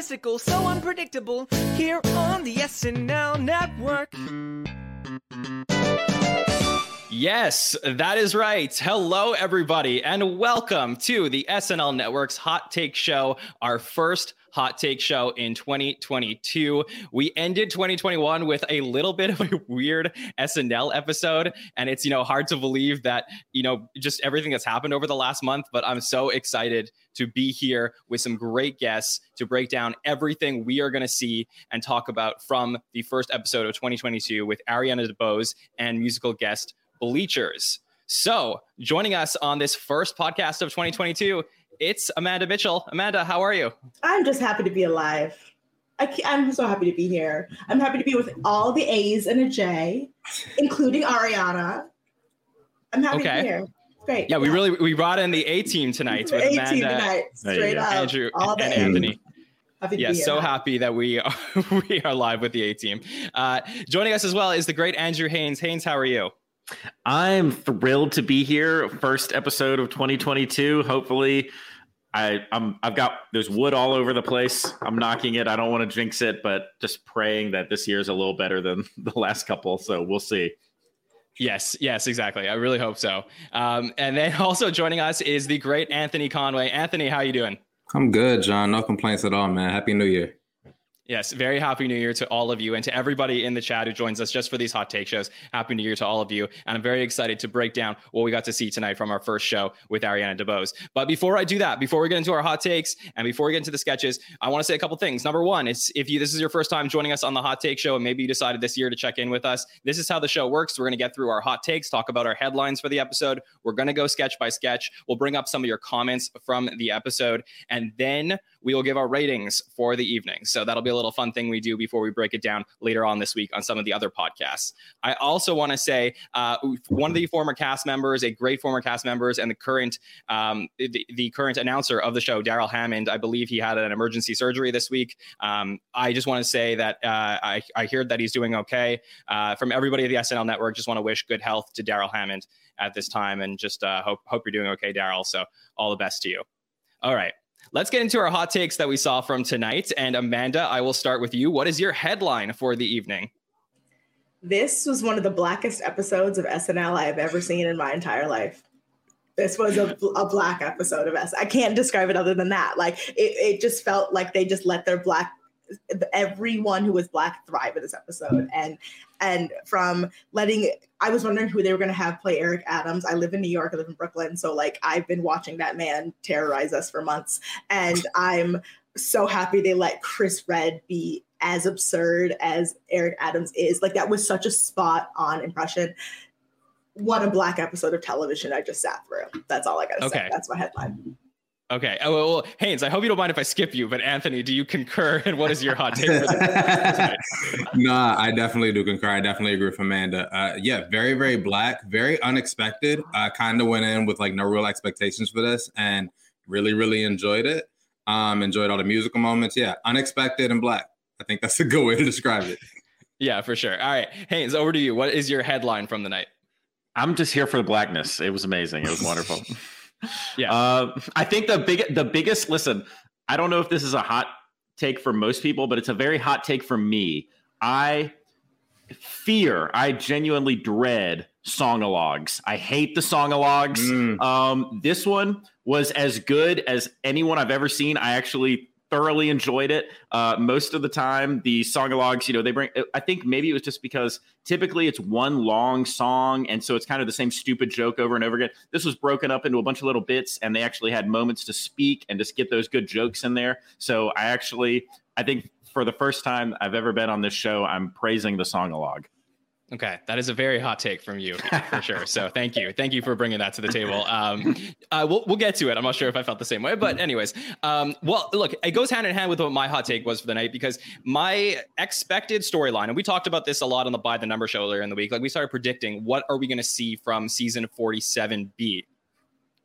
so unpredictable. Here on the SNL Network. Yes, that is right. Hello, everybody, and welcome to the SNL Network's Hot Take Show, our first hot take show in 2022. We ended 2021 with a little bit of a weird SNL episode, and it's you know hard to believe that you know just everything that's happened over the last month. But I'm so excited to be here with some great guests to break down everything we are going to see and talk about from the first episode of 2022 with Ariana DeBose and musical guest Bleachers. So, joining us on this first podcast of 2022, it's Amanda Mitchell. Amanda, how are you? I'm just happy to be alive. I am so happy to be here. I'm happy to be with all the A's and a J, including Ariana. I'm happy okay. to be here. Great. Yeah, we really we brought in the A team tonight with A team tonight, straight up. Andrew all and Anthony. Happy yeah, so happy that we are, we are live with the A team. Uh, joining us as well is the great Andrew Haynes. Haynes, how are you? I'm thrilled to be here. First episode of 2022. Hopefully, I, I'm I've got there's wood all over the place. I'm knocking it. I don't want to jinx it, but just praying that this year is a little better than the last couple. So we'll see. Yes, yes, exactly. I really hope so. Um, and then also joining us is the great Anthony Conway. Anthony, how you doing? I'm good, Jon. No complaints at all, man. Happy New Year. Yes, very happy new year to all of you and to everybody in the chat who joins us just for these hot take shows. Happy new year to all of you. And I'm very excited to break down what we got to see tonight from our first show with Ariana DeBose. But before I do that, before we get into our hot takes and before we get into the sketches, I want to say a couple things. Number one, it's if you this is your first time joining us on the hot take show and maybe you decided this year to check in with us, this is how the show works. We're going to get through our hot takes, talk about our headlines for the episode. We're going to go sketch by sketch. We'll bring up some of your comments from the episode and then we will give our ratings for the evening. So that'll be a little fun thing we do before we break it down later on this week on some of the other podcasts. I also want to say uh, one of the former cast members, a great former cast members, and the current um, the, the, current announcer of the show, Darrell Hammond. I believe he had an emergency surgery this week. Um, I just want to say that uh, I, I heard that he's doing okay. Uh, from everybody at the SNL Network, just want to wish good health to Darrell Hammond at this time, and just uh, hope hope you're doing okay, Darrell. So all the best to you. All right. Let's get into our hot takes that we saw from tonight. And Amanda, I will start with you. What is your headline for the evening? This was one of the blackest episodes of SNL I have ever seen in my entire life. This was a, a black episode of S. I can't describe it other than that. Like it, it just felt like they just let their black everyone who was black thrive in this episode. And and from letting i was wondering who they were going to have play eric adams. I live in new york i live in brooklyn. So like i've been watching that man terrorize us for months. And i'm so happy they let chris redd be as absurd as eric adams is. Like that was such a spot on impression. What a black episode of television i just sat through. That's all i gotta okay. say that's my headline Okay. Oh, well, Haynes, I hope you don't mind if I skip you, but Anthony, do you concur? And what is your hot take for that? nah, I definitely do concur. I definitely agree with Amanda. Uh, yeah, very, very black, very unexpected. I kind of went in with like no real expectations for this and really, really enjoyed it. Um, enjoyed all the musical moments. Yeah, unexpected and black. I think that's a good way to describe it. Yeah, for sure. All right. Haynes, over to you. What is your headline from the night? I'm just here for the blackness. It was amazing. It was wonderful. yeah. Uh, I think the big the biggest listen, I don't know if this is a hot take for most people, but it's a very hot take for me. I fear, I genuinely dread songalogs. I hate the songalogs. Mm. Um, this one was as good as anyone I've ever seen. I actually thoroughly enjoyed it. Uh, most of the time, the songalogs, you know, they bring. I think maybe it was just because typically it's one long song, and so it's kind of the same stupid joke over and over again. This was broken up into a bunch of little bits, and they actually had moments to speak and just get those good jokes in there. So I actually, I think for the first time I've ever been on this show, I'm praising the songalog. Okay, that is a very hot take from you for sure. So thank you, thank you for bringing that to the table. Um, uh, we'll we'll get to it. I'm not sure if I felt the same way, but anyways, um, well, look, it goes hand in hand with what my hot take was for the night because my expected storyline, and we talked about this a lot on the By the Number show earlier in the week. Like we started predicting what are we going to see from season 47B.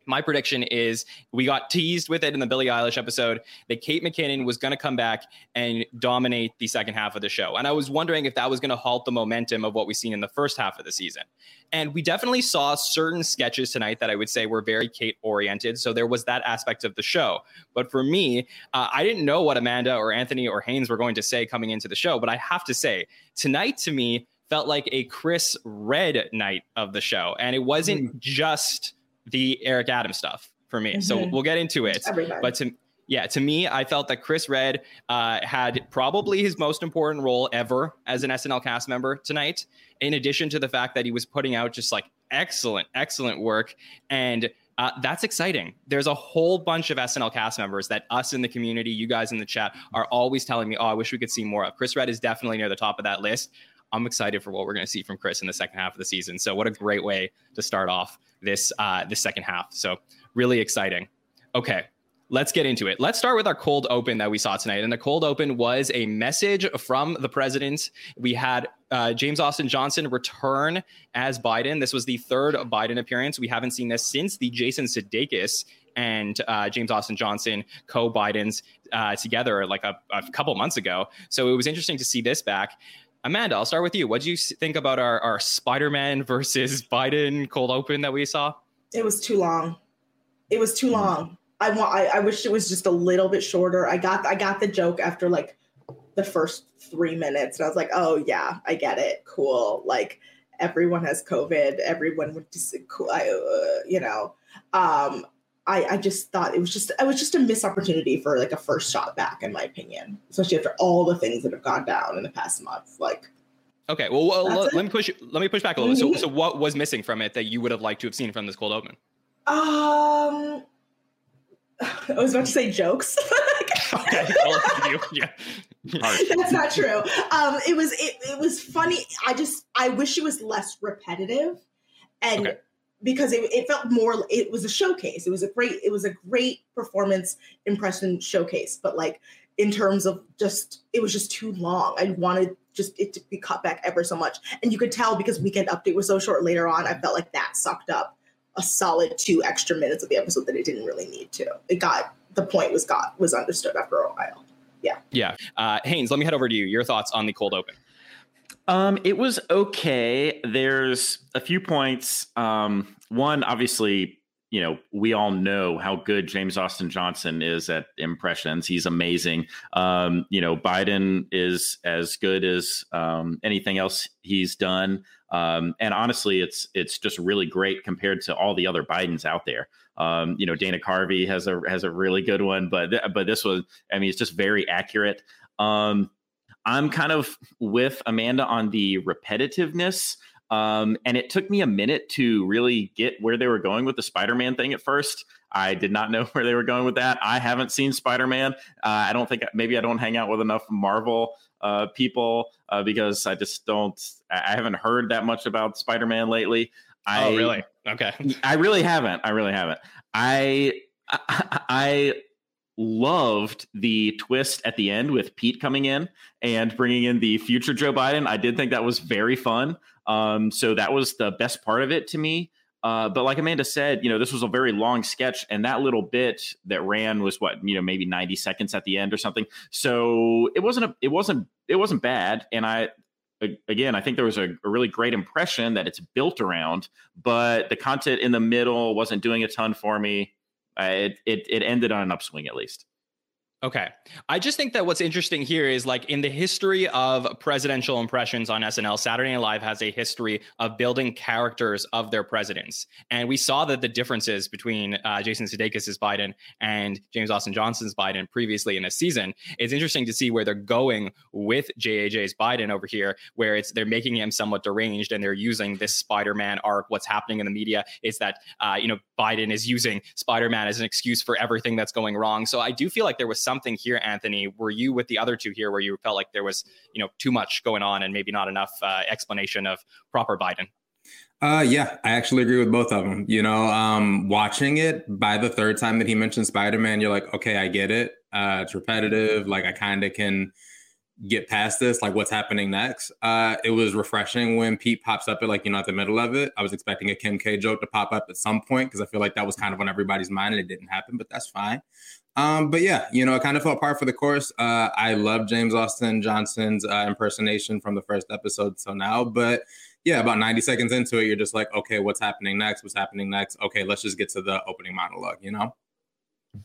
My prediction is we got teased with it in the Billie Eilish episode that Kate McKinnon was going to come back and dominate the second half of the show. And I was wondering if that was going to halt the momentum of what we've seen in the first half of the season. And we definitely saw certain sketches tonight that I would say were very Kate oriented. So there was that aspect of the show. But for me, uh, I didn't know what Amanda or Anthony or Haynes were going to say coming into the show. But I have to say, tonight to me felt like a Chris Redd night of the show. And it wasn't mm. just the Eric Adams stuff for me. Mm-hmm. So we'll get into it. Everybody. But to yeah, to me, I felt that Chris Redd uh, had probably his most important role ever as an SNL cast member tonight. In addition to the fact that he was putting out just like excellent, excellent work, and uh, that's exciting. There's a whole bunch of SNL cast members that us in the community, you guys in the chat, are always telling me, "Oh, I wish we could see more of." Chris Redd is definitely near the top of that list. I'm excited for what we're going to see from Chris in the second half of the season. So, what a great way to start off this uh, this second half. So really exciting. Okay, let's get into it. Let's start with our cold open that we saw tonight. And the cold open was a message from the president. We had uh, James Austin Johnson return as Biden. This was the third Biden appearance. We haven't seen this since the Jason Sudeikis and uh, James Austin Johnson co Bidens uh, together like a, a couple months ago. So it was interesting to see this back. Amanda, I'll start with you. What do you think about our, our Spider Man versus Biden cold open that we saw? It was too long. It was too long. I want. I, I wish it was just a little bit shorter. I got. I got the joke after like the first three minutes, and I was like, "Oh yeah, I get it. Cool. Like everyone has COVID. Everyone would just, cool. I, uh, you know." Um, I, I just thought it was just it was just a missed opportunity for like a first shot back, in my opinion, especially after all the things that have gone down in the past month. Like, okay, well, well let, let, me push let me push back a little. Mm-hmm. So, so what was missing from it that you would have liked to have seen from this cold open? Um, I was about to say jokes. okay, you, yeah. That's not true. Um, it was it, it was funny. I just I wish it was less repetitive, and. Okay because it, it felt more it was a showcase. It was a great it was a great performance impression showcase but like in terms of just it was just too long. I wanted just it to be cut back ever so much. And you could tell because weekend update was so short later on i felt like that sucked up a solid two extra minutes of the episode that it didn't really need to. It got the point was got was understood after a while. Yeah. Yeah. Uh haynes let me head over to you. Your thoughts on the cold open um, it was okay. There's a few points. Um, one, obviously, you know, we all know how good James Austin Johnson is at impressions. He's amazing. Um, you know, Biden is as good as um, anything else he's done. Um, and honestly, it's it's just really great compared to all the other Bidens out there. Um, you know, Dana Carvey has a has a really good one, but th- but this was, I mean, it's just very accurate. Um, I'm kind of with Amanda on the repetitiveness. Um, and it took me a minute to really get where they were going with the Spider Man thing at first. I did not know where they were going with that. I haven't seen Spider Man. Uh, I don't think maybe I don't hang out with enough Marvel uh, people uh, because I just don't, I haven't heard that much about Spider Man lately. I, oh, really? Okay. I really haven't. I really haven't. I, I, I loved the twist at the end with Pete coming in and bringing in the future Joe Biden. I did think that was very fun. Um, so that was the best part of it to me. Uh, but like Amanda said, you know, this was a very long sketch, and that little bit that ran was what you know, maybe ninety seconds at the end or something. So it wasn't a, it wasn't, it wasn't bad. And I, again, I think there was a, a really great impression that it's built around, but the content in the middle wasn't doing a ton for me. Uh, it, it it ended on an upswing at least. Okay. I just think that what's interesting here is like in the history of presidential impressions on SNL, Saturday Night Live has a history of building characters of their presidents. And we saw that the differences between uh, Jason Sudeikis' Biden and James Austin Johnson's Biden previously in this season. It's interesting to see where they're going with JAJ's Biden over here, where it's they're making him somewhat deranged and they're using this Spider-Man arc. What's happening in the media is that, uh, you know, Biden is using Spider-Man as an excuse for everything that's going wrong. So I do feel like there was some something here, Anthony. Were you with the other two here where you felt like there was, you know, too much going on and maybe not enough uh, explanation of proper Biden? Uh, yeah, I actually agree with both of them. You know, um, watching it by the third time that he mentioned Spider Man, you're like, okay, I get it. Uh, it's repetitive. Like I kind of can get past this, like what's happening next. Uh, it was refreshing when Pete pops up at like, you know, at the middle of it. I was expecting a Kim K joke to pop up at some point because I feel like that was kind of on everybody's mind and it didn't happen, but that's fine. Um, but yeah, you know, it kind of felt par for the course. Uh, I love James Austin Johnson's uh, impersonation from the first episode till now, but yeah, about 90 seconds into it, you're just like, okay, what's happening next? What's happening next? Okay, let's just get to the opening monologue, you know?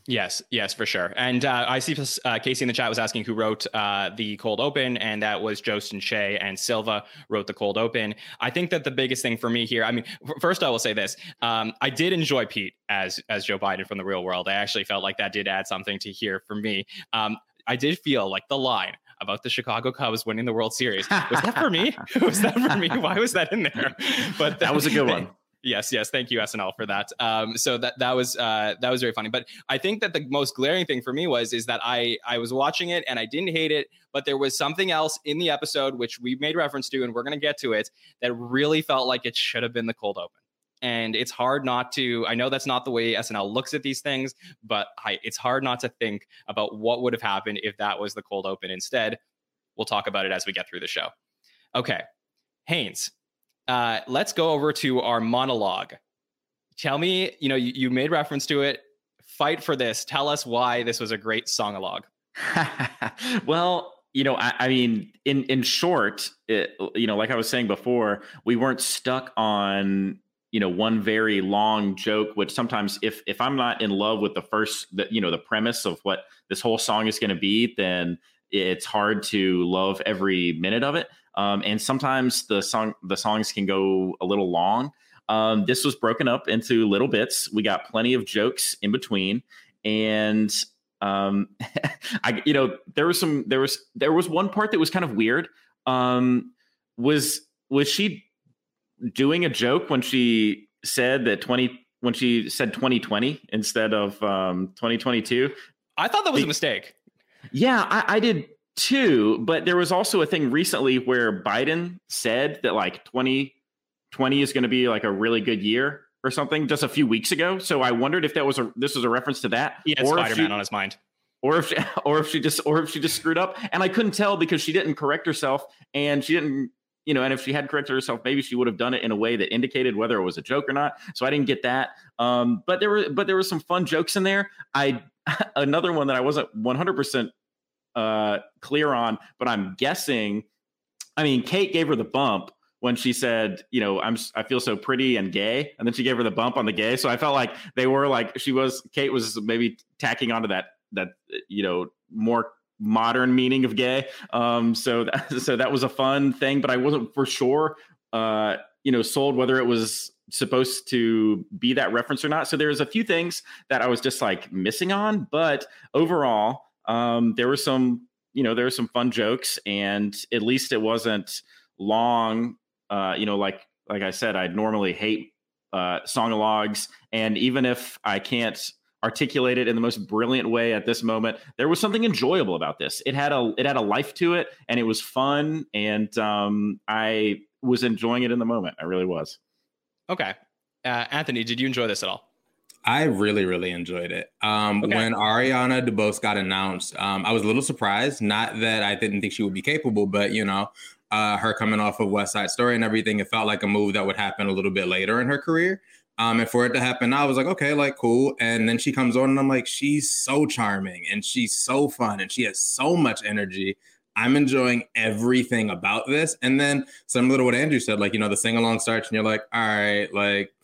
Yes, yes, for sure. And uh, I see uh, Casey in the chat was asking who wrote uh, the cold open, and that was Jostin Shea and Silva wrote the cold open. I think that the biggest thing for me here, I mean, first I will say this: um, I did enjoy Pete as as Joe Biden from the real world. I actually felt like that did add something to here for me. Um, I did feel like the line about the Chicago Cubs winning the World Series was that for me? was that for me? Why was that in there? But that was a good one. Yes, yes. Thank you, SNL, for that. Um, so that that was uh, that was very funny. But I think that the most glaring thing for me was is that I I was watching it and I didn't hate it, but there was something else in the episode which we made reference to, and we're going to get to it that really felt like it should have been the cold open. And it's hard not to. I know that's not the way SNL looks at these things, but I, it's hard not to think about what would have happened if that was the cold open instead. We'll talk about it as we get through the show. Okay, Haynes, uh, let's go over to our monologue. Tell me, you know, you, you made reference to it. Fight for this. Tell us why this was a great songalog. well, you know, I, I, mean, in in short, it, you know, like I was saying before, we weren't stuck on you know one very long joke which sometimes if if i'm not in love with the first the, you know the premise of what this whole song is going to be then it's hard to love every minute of it um, and sometimes the song the songs can go a little long. Um, this was broken up into little bits. We got plenty of jokes in between, and um, I you know there was some there was there was one part that was kind of weird. Um, was was she doing a joke when she said that twenty when she said 2020 instead of um, 2022? I thought that was a mistake. Yeah, I, I did too. But there was also a thing recently where Biden said that like 2020 is going to be like a really good year or something just a few weeks ago. So I wondered if that was a this was a reference to that. He had Spider-Man on his mind. Or if she, or if she just or if she just screwed up. And I couldn't tell because she didn't correct herself and she didn't you know, and if she had corrected herself, maybe she would have done it in a way that indicated whether it was a joke or not. So I didn't get that. Um, but there were, but there were some fun jokes in there. I another one that I wasn't 100 percent uh, clear on, but I'm guessing. I mean, Kate gave her the bump when she said, you know, I'm I feel so pretty and gay, and then she gave her the bump on the gay. So I felt like they were like she was Kate was maybe tacking onto that that you know more modern meaning of gay. Um, so that, so that was a fun thing, but I wasn't for sure, uh, you know, sold whether it was supposed to be that reference or not. So there's a few things that I was just like missing on, but overall, um, there were some, you know, there were some fun jokes, and at least it wasn't long. Uh, you know, like like I said, I'd normally hate uh, songalogs, and even if I can't articulate it in the most brilliant way at this moment, there was something enjoyable about this. It had a it had a life to it, and it was fun, and um, I was enjoying it in the moment. I really was. Okay, uh, Anthony, did you enjoy this at all? I really, really enjoyed it. Um, okay. When Ariana DeBose got announced, um, I was a little surprised. Not that I didn't think she would be capable, but you know, uh, her coming off of West Side Story and everything, it felt like a move that would happen a little bit later in her career. Um, and for it to happen now, I was like, okay, like cool. And then she comes on, and I'm like, she's so charming and she's so fun and she has so much energy. I'm enjoying everything about this. And then similar to what Andrew said, like, you know, the sing along starts and you're like, all right, like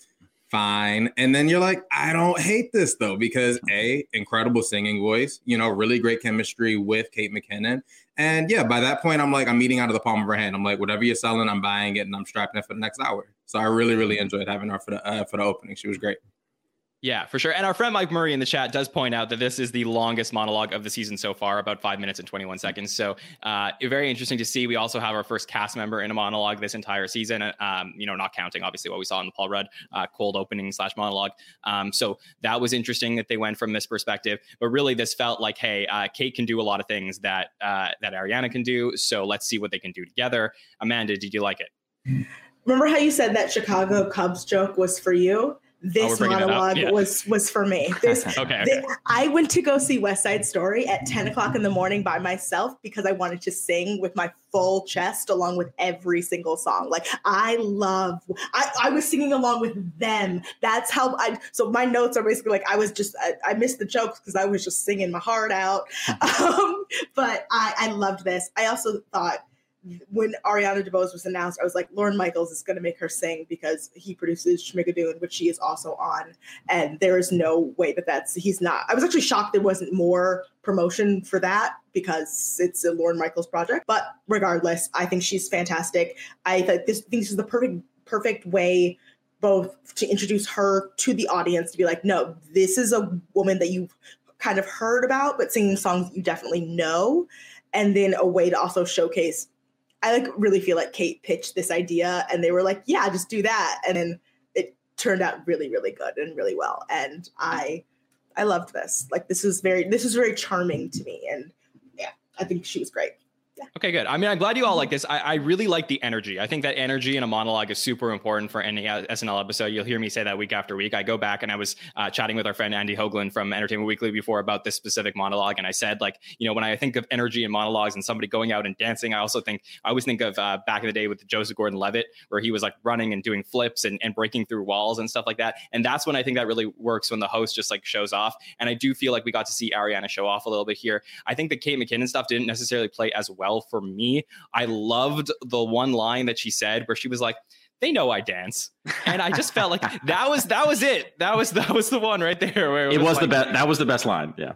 fine. And then you're like, I don't hate this though, because A, incredible singing voice, you know, really great chemistry with Kate McKinnon. And yeah, by that point, I'm like, I'm eating out of the palm of her hand. I'm like, whatever you're selling, I'm buying it and I'm strapping it for the next hour. So I really, really enjoyed having her for the uh, for the opening. She was great. Yeah, for sure. And our friend Mike Murray in the chat does point out that this is the longest monologue of the season so far, about five minutes and 21 seconds. So, uh, very interesting to see. We also have our first cast member in a monologue this entire season, um, you know, not counting obviously what we saw in the Paul Rudd uh, cold opening slash monologue. Um, so, that was interesting that they went from this perspective. But really, this felt like, hey, uh, Kate can do a lot of things that, uh, that Ariana can do. So, let's see what they can do together. Amanda, did you like it? Remember how you said that Chicago Cubs joke was for you? This oh, monologue yeah. was was for me. This, okay, okay. I went to go see West Side Story at 10 o'clock in the morning by myself because I wanted to sing with my full chest along with every single song. Like I love I, I was singing along with them. That's how I so my notes are basically like I was just I, I missed the jokes because I was just singing my heart out. um, but I, I loved this. I also thought when Ariana DeBose was announced, I was like, Lorne Michaels is going to make her sing because he produces Schmigadoon, which she is also on. And there is no way that that's, he's not. I was actually shocked there wasn't more promotion for that because it's a Lorne Michaels project. But regardless, I think she's fantastic. I think this, think this is the perfect, perfect way both to introduce her to the audience to be like, no, this is a woman that you've kind of heard about, but singing songs you definitely know. And then a way to also showcase I like really feel like Kate pitched this idea and they were like, yeah, just do that. And then it turned out really, really good and really well. And I I loved this. Like this is very this is very charming to me. And yeah, I think she was great. Okay, good. I mean, I'm glad you all like this. I, I, really like the energy. I think that energy in a monologue is super important for any SNL episode. You'll hear me say that week after week. I go back and I was uh, chatting with our friend Andy Hoglund from Entertainment Weekly before about this specific monologue, and I said, like, you know, when I think of energy and monologues and somebody going out and dancing, I also think I always think of uh, back in the day with Joseph Gordon-Levitt, where he was like running and doing flips and, and breaking through walls and stuff like that. And that's when I think that really works when the host just like shows off. And I do feel like we got to see Ariana show off a little bit here. I think the Kate McKinnon stuff didn't necessarily play as well for me I loved the one line that she said where she was like, they know I dance. And I just felt like that was that was it. That was that was the one right there where it, it was, was like, the best that was the best line. Yeah.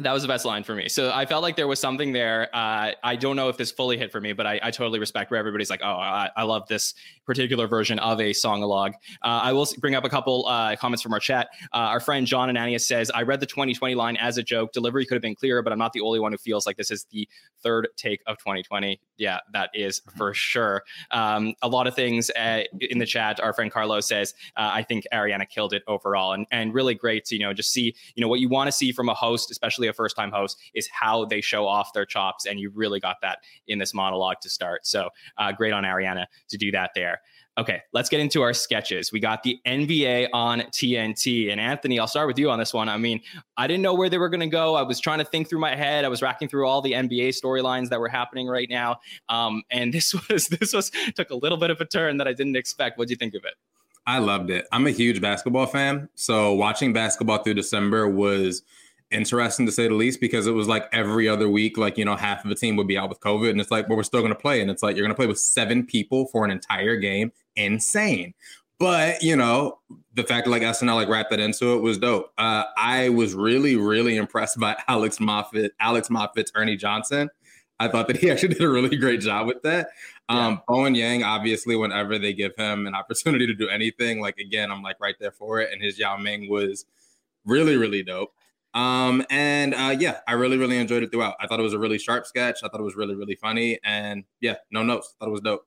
That was the best line for me. So I felt like there was something there. Uh, I don't know if this fully hit for me, but I, I totally respect where everybody's like, oh, I, I, love this particular version of a song-along. Uh, I will bring up a couple uh, comments from our chat. Uh, our friend John Ananias says, I read the 2020 line as a joke. Delivery could have been clearer, but I'm not the only one who feels like this is the third take of 2020. Yeah, that is mm-hmm. for sure. Um, a lot of things uh, in the chat. Our friend Carlos says, uh, I think Ariana killed it overall, and and really great to you know just see you know what you want to see from a host, especially a first time host, is how they show off their chops. And you really got that in this monologue to start. So uh, great on Ariana to do that there. Okay, let's get into our sketches. We got the NBA on TNT. And Anthony, I'll start with you on this one. I mean, I didn't know where they were going to go. I was trying to think through my head. I was racking through all the NBA storylines that were happening right now. Um, and this was, this was, took a little bit of a turn that I didn't expect. What do you think of it? I loved it. I'm a huge basketball fan. So watching basketball through December was interesting to say the least because it was like every other week, like, you know, half of the team would be out with COVID. And it's like, well, we're still going to play. And it's like, you're going to play with seven people for an entire game. Insane. But, you know, the fact that like SNL like wrapped that into it was dope. Uh, I was really, really impressed by Alex Moffat, Alex Moffat's Ernie Johnson. I thought that he actually did a really great job with that. Um, yeah. Bowen Yang, obviously, whenever they give him an opportunity to do anything, like again, I'm like right there for it. And his Yao Ming was really, really dope. Um, and uh, yeah, I really, really enjoyed it throughout. I thought it was a really sharp sketch. I thought it was really, really funny. And yeah, no notes. Thought it was dope.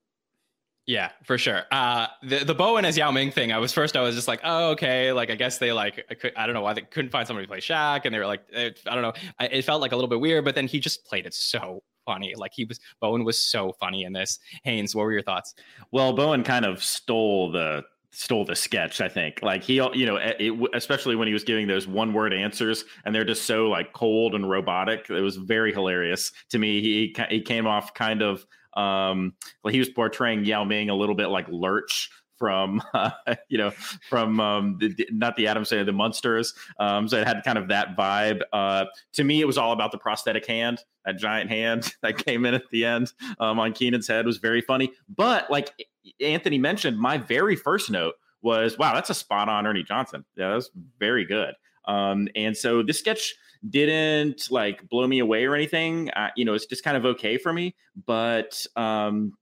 Yeah, for sure. Uh, the the Bowen as Yao Ming thing, I was first, I was just like, oh, okay. Like, I guess they like, I, could, I don't know why they couldn't find somebody to play Shaq, and they were like, it, I don't know. I, it felt like a little bit weird, but then he just played it so funny. Like he was Bowen was so funny in this. Haynes, what were your thoughts? Well, Bowen kind of stole the stole the sketch i think. Like he you know it, especially when he was giving those one word answers and they're just so like cold and robotic it was very hilarious to me. He he came off kind of um well he was portraying yao ming a little bit like lurch from uh, you know from um, the, not the Addams Family, the Munsters. Um, so it had kind of that vibe. Uh, to me, it was all about the prosthetic hand, that giant hand that came in at the end um, on Keenan's head was very funny. But like Anthony mentioned, my very first note was, "Wow, that's a spot on Ernie Johnson. Yeah, that was very good." Um, and so this sketch didn't like blow me away or anything. Uh, you know, it's just kind of okay for me. But um,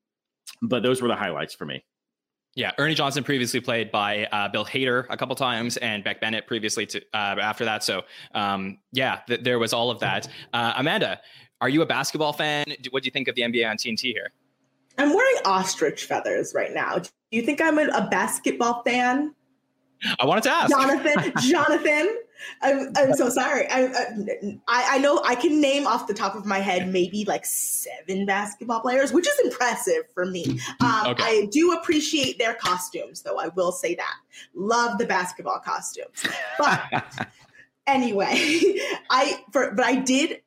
but those were the highlights for me. Yeah, Ernie Johnson previously played by uh, Bill Hader a couple times, and Beck Bennett previously to uh, after that. So um, yeah, th- there was all of that. Uh, Amanda, are you a basketball fan? What do you think of the NBA on TNT here? I'm wearing ostrich feathers right now. Do you think I'm a, a basketball fan? I wanted to ask Jonathan. Jonathan. I'm, I'm so sorry. I, I, I know I can name off the top of my head maybe like seven basketball players, which is impressive for me. Um, okay. I do appreciate their costumes, though. I will say that. Love the basketball costumes. But anyway, I for but I did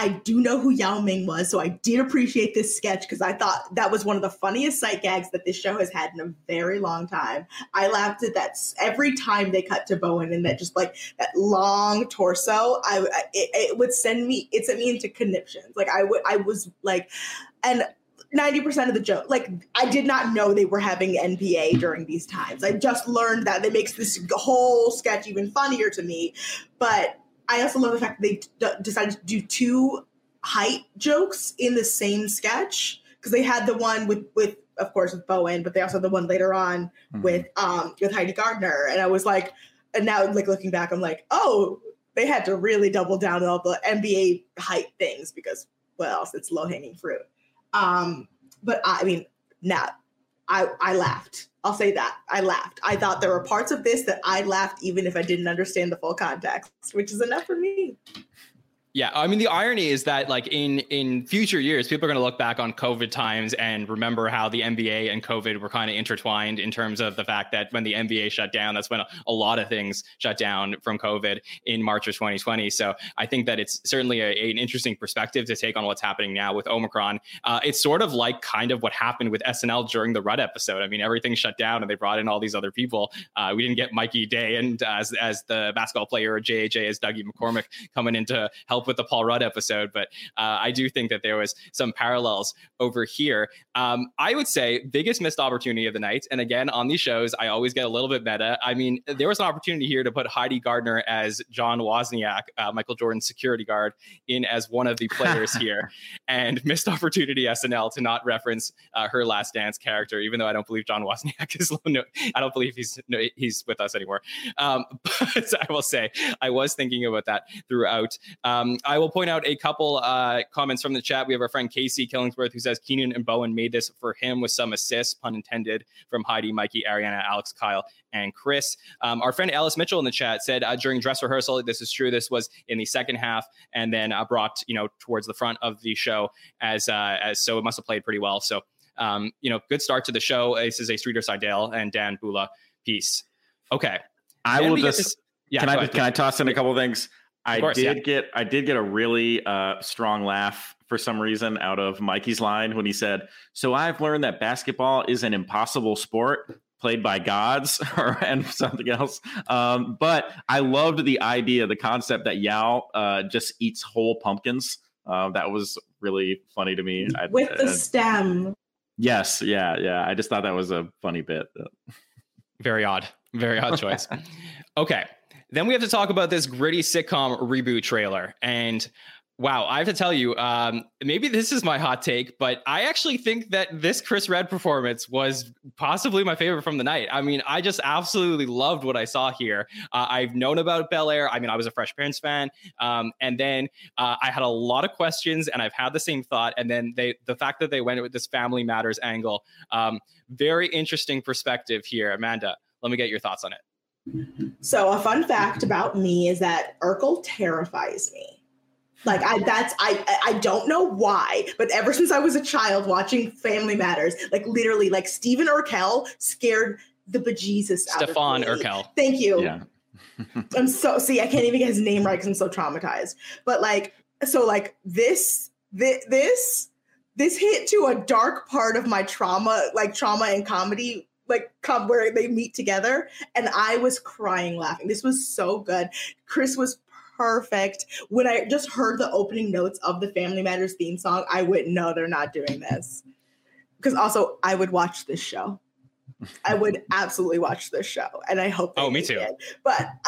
I do know who Yao Ming was, so I did appreciate this sketch because I thought that was one of the funniest sight gags that this show has had in a very long time. I laughed at that every time they cut to Bowen and that just like that long torso. I it, it would send me it sent me into conniptions. Like I would I was like, and 90% of the joke like i did not know they were having NBA during these times i just learned that that makes this whole sketch even funnier to me but I also love the fact that they d- decided to do two height jokes in the same sketch because they had the one with with of course with Bowen, but they also had the one later on mm-hmm. with um with Heidi Gardner, and I was like, and now like looking back, I'm like, oh, they had to really double down on all the NBA height things because well, it's low hanging fruit. Um, but I, I mean, now I I laughed. I'll say that. I laughed. I thought there were parts of this that I laughed even if I didn't understand the full context, which is enough for me. Yeah, I mean the irony is that like in in future years, people are going to look back on COVID times and remember how the NBA and COVID were kind of intertwined in terms of the fact that when the NBA shut down, that's when a, a lot of things shut down from COVID in March of 2020. So I think that it's certainly a, an interesting perspective to take on what's happening now with Omicron. Uh, it's sort of like kind of what happened with SNL during the Rudd episode. I mean, everything shut down and they brought in all these other people. Uh, we didn't get Mikey Day and uh, as as the basketball player JJ as Dougie McCormick coming in to help help with the Paul Rudd episode, but uh, I do think that there was some parallels over here. Um, I would say biggest missed opportunity of the night. And again, on these shows, I always get a little bit meta. I mean, there was an opportunity here to put Heidi Gardner as John Wozniak, uh, Michael Jordan's security guard, in as one of the players here, and missed opportunity SNL to not reference uh, her Last Dance character, even though I don't believe John Wozniak is. No, I don't believe he's no, he's with us anymore. Um, but I will say I was thinking about that throughout. Um, um, I will point out a couple uh, comments from the chat. We have our friend Casey Killingsworth who says Keenan and Bowen made this for him with some assists, pun intended, from Heidi, Mikey, Ariana, Alex, Kyle, and Chris. Um, our friend Alice Mitchell in the chat said uh, during dress rehearsal, this is true. This was in the second half, and then uh, brought you know towards the front of the show as uh, as so it must have played pretty well. So um, you know, good start to the show. This is a Streeter Seidel and Dan Bulla piece. Okay, I will just. Yeah, can I ahead, can I toss in a couple things? I course, did yeah. get I did get a really uh, strong laugh for some reason out of Mikey's line when he said, "So I've learned that basketball is an impossible sport." played by gods or and something else. Um, but I loved the idea, the concept that Yao uh, just eats whole pumpkins. Uh, that was really funny to me. With I, the stem. Yes, yeah, yeah. I just thought that was a funny bit. Very odd. Very odd choice. okay. Then we have to talk about this gritty sitcom reboot trailer. And wow, I have to tell you, um, maybe this is my hot take, but I actually think that this Chris Redd performance was possibly my favorite from the night. I mean, I just absolutely loved what I saw here. Uh, I've known about Bel Air. I mean, I was a Fresh Prince fan, um, and then uh, I had a lot of questions, and I've had the same thought. And then they, the fact that they went with this Family Matters angle, um, very interesting perspective here, Amanda. Let me get your thoughts on it. So a fun fact about me is that Urkel terrifies me. Like I that's I I don't know why, but ever since I was a child watching Family Matters, like literally like Stephen Urkel scared the bejesus out Stefan of me. Urkel. Thank you. Yeah. I'm so see, I can't even get his name right because I'm so traumatized. But like so like this this this this hit to a dark part of my trauma, like trauma and comedy like come where they meet together and i was crying laughing. This was so good. Chris was perfect. When i just heard the opening notes of the family matters theme song i wouldn't know they're not doing this. Because also i would watch this show. I would absolutely watch this show and i hope oh me too. it. but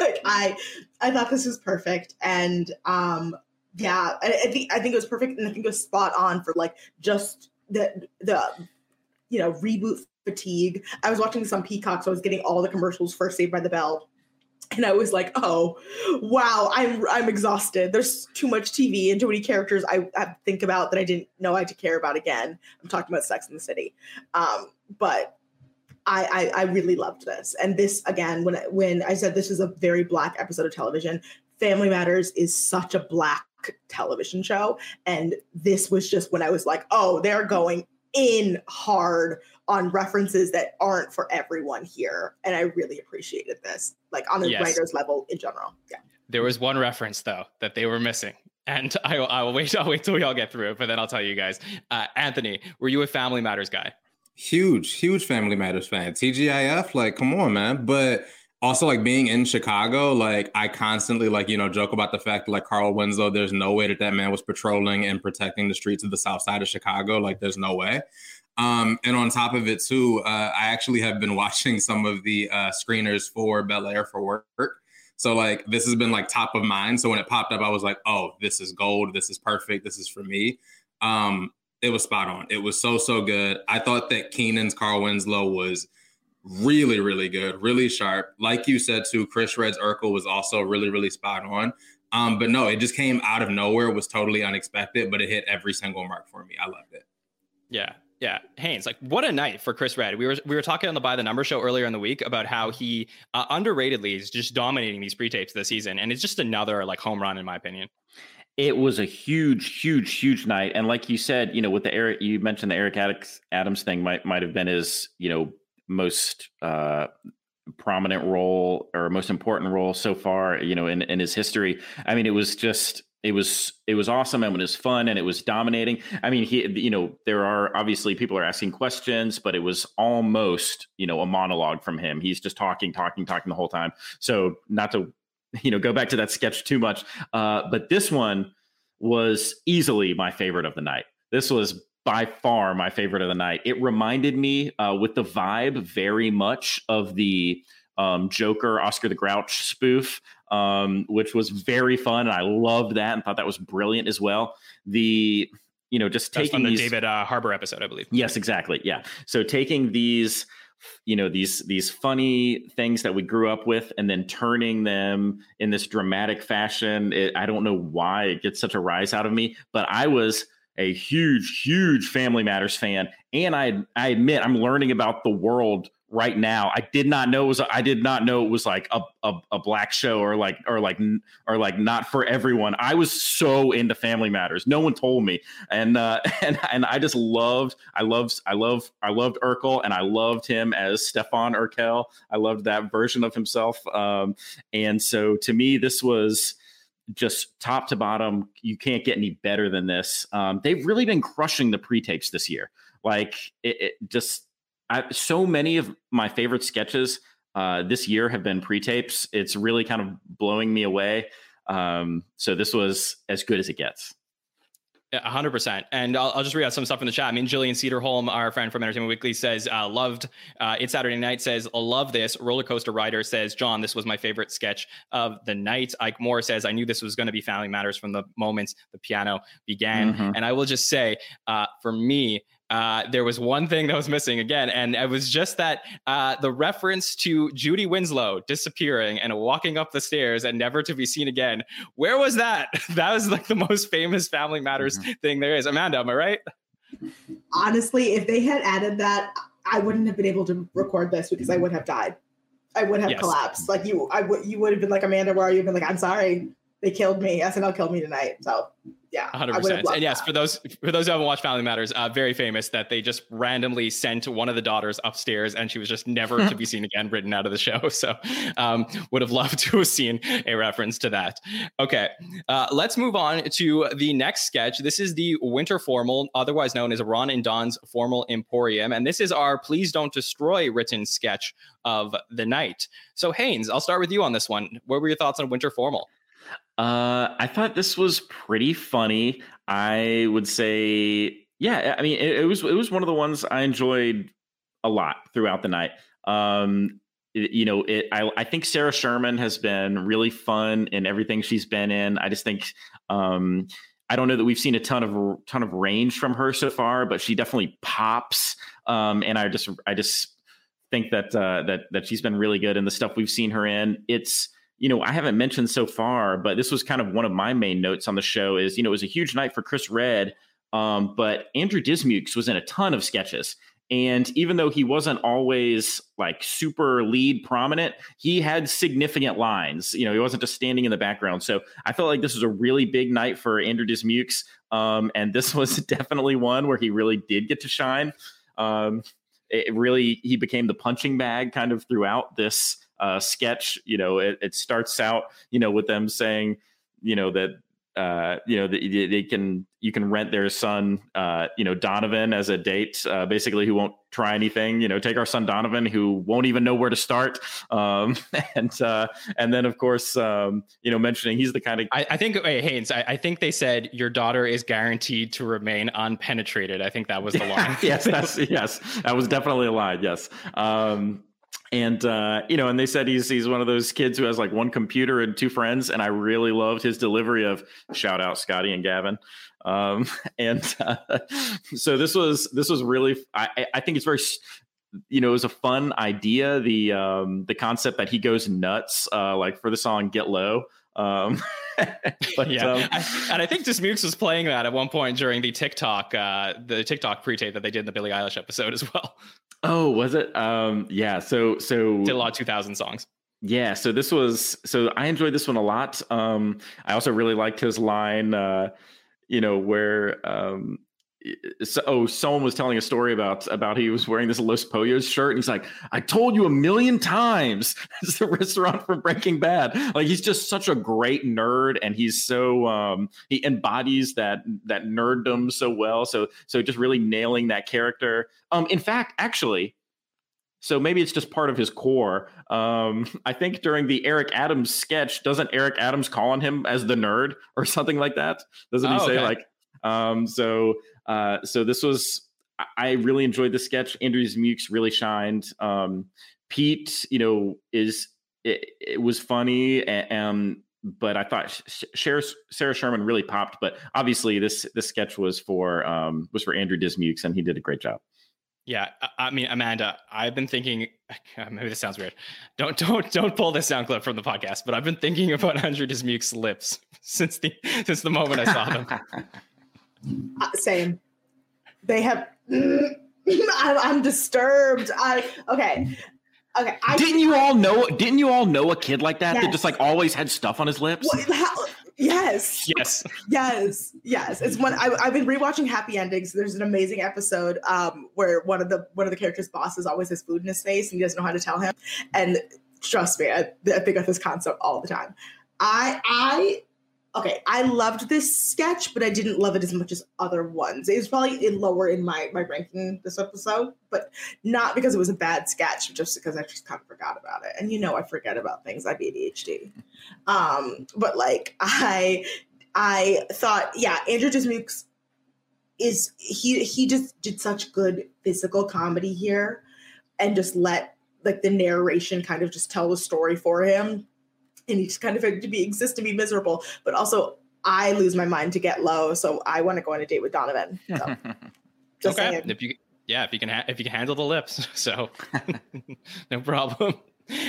like i i thought this was perfect and um yeah I, I think i think it was perfect and i think it was spot on for like just the the you know reboot fatigue. I was watching this on Peacock, so I was getting all the commercials for Saved by the Bell. And I was like, "Oh, wow! I'm I'm exhausted. There's too much TV and too many characters I, I think about that I didn't know I had to care about again." I'm talking about Sex in the City, um, but I, I I really loved this. And this again, when when I said this is a very black episode of television, Family Matters is such a black television show. And this was just when I was like, oh, they're going in hard on references that aren't for everyone here. And I really appreciated this, like on a yes. writer's level in general. Yeah. There was one reference though that they were missing. And I, I will wait. I'll wait till we all get through it, but then I'll tell you guys. Uh, Anthony, were you a Family Matters guy? Huge, huge Family Matters fan. TGIF, like, come on, man. But also like being in Chicago, like I constantly like you know joke about the fact that like Carl Winslow, there's no way that that man was patrolling and protecting the streets of the South Side of Chicago. Like there's no way. Um, and on top of it too, uh, I actually have been watching some of the uh, screeners for Bel Air for work. So like this has been like top of mind. So when it popped up, I was like, oh, this is gold. This is perfect. This is for me. Um, it was spot on. It was so so good. I thought that Keenan's Carl Winslow was really, really good, really sharp. Like you said too, Chris Redd's Urkel was also really, really spot on. Um, but no, it just came out of nowhere. It was totally unexpected, but it hit every single mark for me. I loved it. Yeah. Yeah, Haynes, like what a night for Chris Redd. We were we were talking on the By the Number show earlier in the week about how he uh, underratedly is just dominating these pre-tapes this season, and it's just another like home run in my opinion. It was a huge, huge, huge night, and like you said, you know, with the Eric, you mentioned the Eric Adams thing might might have been his, you know, most uh, prominent role or most important role so far, you know, in, in his history. I mean, it was just it was it was awesome and it was fun and it was dominating. I mean, he you know, there are obviously people are asking questions, but it was almost, you know, a monologue from him. He's just talking, talking, talking the whole time. So not to, you know, go back to that sketch too much. Uh, but this one was easily my favorite of the night. This was by far my favorite of the night. It reminded me uh, with the vibe very much of the um, Joker Oscar the Grouch spoof, um, which was very fun. And I loved that and thought that was brilliant as well. The you know just That's taking the these, David uh, Harbour episode, I believe. Yes, exactly. Yeah. So taking these you know these these funny things that we grew up with and then turning them in this dramatic fashion it, i don't know why it gets such a rise out of me but i was a huge, huge Family Matters fan, and I I admit I'm learning about the world right now. I did not know it was I did not know it was like a, a, a black show or like or like or like not for everyone. I was so into Family Matters. No one told me, and uh, and and I just loved I loved I love I loved Urkel, and I loved him as Stefan Urkel. I loved that version of himself, um, and so to me this was just top to bottom. You can't get any better than this. Um, they've really been crushing the pre tapes this year. Like it, it just, I, so many of my favorite sketches uh, this year have been pre tapes. It's really kind of blowing me away. Um, so this was as good as it gets hundred percent. And I'll, I'll, just read out some stuff in the chat. I mean, Jillian Cedarholm, our friend from Entertainment Weekly, says uh, loved uh, It's Saturday Night. Says I love this. Roller Coaster Rider says Jon, this was my favorite sketch of the night. Ike Moore says I knew this was going to be Family Matters from the moment the piano began. Mm-hmm. And I will just say, uh, for me, uh, there was one thing that was missing again, and it was just that uh, the reference to Judy Winslow disappearing and walking up the stairs and never to be seen again. Where was that? That was like the most famous Family Matters mm-hmm. thing there is. Amanda, am I right? Honestly, if they had added that, I wouldn't have been able to record this because I would have died. I would have yes. collapsed. Like you, I would. You would have been like Amanda, where are you? Been like, I'm sorry, they killed me. SNL killed me tonight. So yeah, hundred percent. And yes, that. for those for those who haven't watched Family Matters, uh, very famous that they just randomly sent one of the daughters upstairs, and she was just never to be seen again, written out of the show. So, um, would have loved to have seen a reference to that. Okay, uh, let's move on to the next sketch. This is the Winter Formal, otherwise known as Ron and Don's Formal Emporium, and this is our "Please Don't Destroy" written sketch of the night. So, Haynes, I'll start with you on this one. What were your thoughts on Winter Formal? Uh, I thought this was pretty funny. I would say, yeah. I mean, it, it, was it was one of the ones I enjoyed a lot throughout the night. Um, it, you know, it. I I think Sarah Sherman has been really fun in everything she's been in. I just think. Um, I don't know that we've seen a ton of ton of range from her so far, but she definitely pops. Um, and I just I just think that uh, that that she's been really good in the stuff we've seen her in. It's you know, I haven't mentioned so far, but this was kind of one of my main notes on the show is, you know, it was a huge night for Chris Redd, um, but Andrew Dismukes was in a ton of sketches. And even though he wasn't always like super lead prominent, he had significant lines. You know, he wasn't just standing in the background. So I felt like this was a really big night for Andrew Dismukes. Um, and this was definitely one where he really did get to shine. Um, it really, he became the punching bag kind of throughout this uh, sketch. You know, it, it starts out, you know, with them saying, you know, that uh, you know, they, they, can you can rent their son, uh, you know, Donovan as a date, uh, basically who won't try anything. You know, take our son Donovan who won't even know where to start, um, and uh, and then of course, um, you know, mentioning he's the kind of I, I think hey, Haynes, I, I, think they said your daughter is guaranteed to remain unpenetrated. I think that was the line. yes, that's yes, that was definitely a line. Yes. Um, and uh, you know, and they said he's he's one of those kids who has like one computer and two friends, and I really loved his delivery of shout out Scotty and Gavin. Um, and uh, so this was this was really I, I think it's very you know it was a fun idea the um, the concept that he goes nuts uh, like for the song Get Low. Um, but, yeah, um, I, and I think Dismukes was playing that at one point during the TikTok uh, the TikTok pre-tape that they did in the Billie Eilish episode as well. Oh, was it? Um, yeah. So so did a lot of 2000 songs. Yeah. So this was so I enjoyed this one a lot. Um, I also really liked his line. Uh, you know where um, so, oh, someone was telling a story about about he was wearing this Los Pollos shirt, and he's like, "I told you a million times, it's the restaurant from Breaking Bad." Like he's just such a great nerd, and he's so um, he embodies that that nerddom so well. So so just really nailing that character. Um, in fact, actually, so maybe it's just part of his core. Um, I think during the Eric Adams sketch, doesn't Eric Adams call on him as the nerd or something like that? Doesn't he oh, say okay. like? Um, so uh, so this was I really enjoyed the sketch. Andrew Dismukes really shined. Um, Pete, you know, is it, it was funny and, um, but I thought Sarah, Sarah Sherman really popped. But obviously, this this sketch was for um, was for Andrew Dismukes, and he did a great job. Yeah, I mean, Amanda, I've been thinking. Maybe this sounds weird. Don't don't don't pull this sound clip from the podcast. But I've been thinking about Andrew Dismukes' lips since the since the moment I saw them. Uh, same. They have. I'm disturbed. I okay. Okay. I, didn't you all know? Didn't you all know a kid like that yes. that just like always had stuff on his lips? How, yes. Yes. Yes. Yes. It's when I, have been rewatching Happy Endings. There's an amazing episode um, where one of the one of the characters' bosses always has food in his face and he doesn't know how to tell him. And trust me, I, I think of this concept all the time. I I okay, I loved this sketch, but I didn't love it as much as other ones. It was probably lower in my my ranking this episode, but not because it was a bad sketch, just because I just kind of forgot about it. And you know, I forget about things. I have ADHD. Um, but like I I thought, yeah, Andrew Dismukes is he he just did such good physical comedy here, and just let like the narration kind of just tell the story for him and he just kind of to be exist to be miserable. But also, I lose my mind to get low, so I want to go on a date with Donovan. So, just okay, saying. if you yeah, if you can ha- if you can handle the lips, so no problem.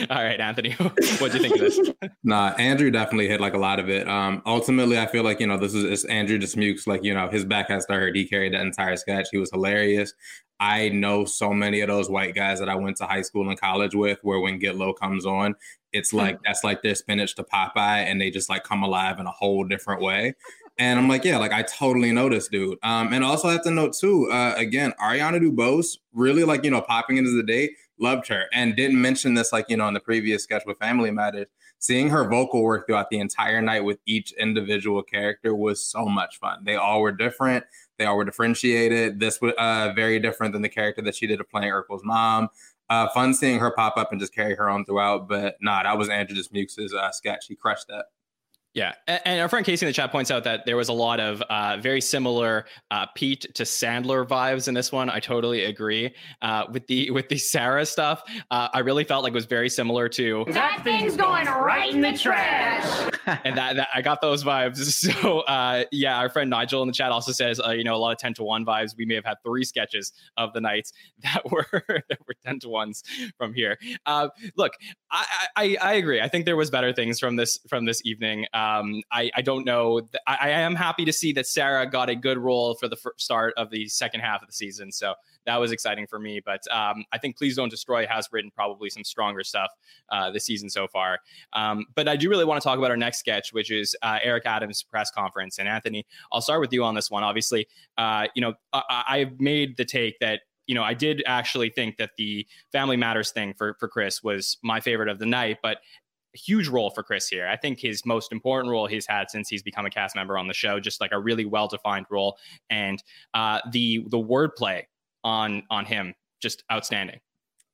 All right, Anthony, what do you think of this? nah, Andrew definitely hit like a lot of it. Um, ultimately, I feel like you know this is it's Andrew Dismukes. Like you know, his back has to hurt. He carried that entire sketch. He was hilarious. I know so many of those white guys that I went to high school and college with, where when Get Low comes on, it's hmm. like that's like their spinach to Popeye, and they just like come alive in a whole different way. And I'm like, yeah, like I totally know this dude. Um, and also I have to note too, uh, again, Ariana DeBose really like you know popping into the date, loved her, and didn't mention this like you know in the previous sketch with Family Matters. Seeing her vocal work throughout the entire night with each individual character was so much fun. They all were different. They all were differentiated. This was uh, very different than the character that she did of playing Urkel's mom. Uh, fun seeing her pop up and just carry her on throughout. But nah, that was Andrew Dismukes' uh, sketch. He crushed that. Yeah, and our friend Casey in the chat points out that there was a lot of uh, very similar uh, Pete to Sandler vibes in this one. I totally agree uh, with the with the Sarah stuff. Uh, I really felt like it was very similar to that thing's going right in the trash. and that, that, I got those vibes. So uh, yeah, our friend Nigel in the chat also says uh, you know a lot of ten to one vibes. We may have had three sketches of the nights that were that were ten to ones from here. look, I, I, I agree. I think there was better things from this from this evening. Um, I, I don't know. I, I am happy to see that Sarah got a good role for the start of the second half of the season. So that was exciting for me. But um, I think Please Don't Destroy has written probably some stronger stuff uh, this season so far. Um, but I do really want to talk about our next sketch, which is uh, Eric Adams' press conference. And Anthony, I'll start with you on this one. Obviously, uh, you know, I- I've made the take that you know, I did actually think that the Family Matters thing for for Chris was my favorite of the night, but huge role for Chris here. I think his most important role he's had since he's become a cast member on the show, just like a really well defined role, and uh, the the wordplay on on him just outstanding.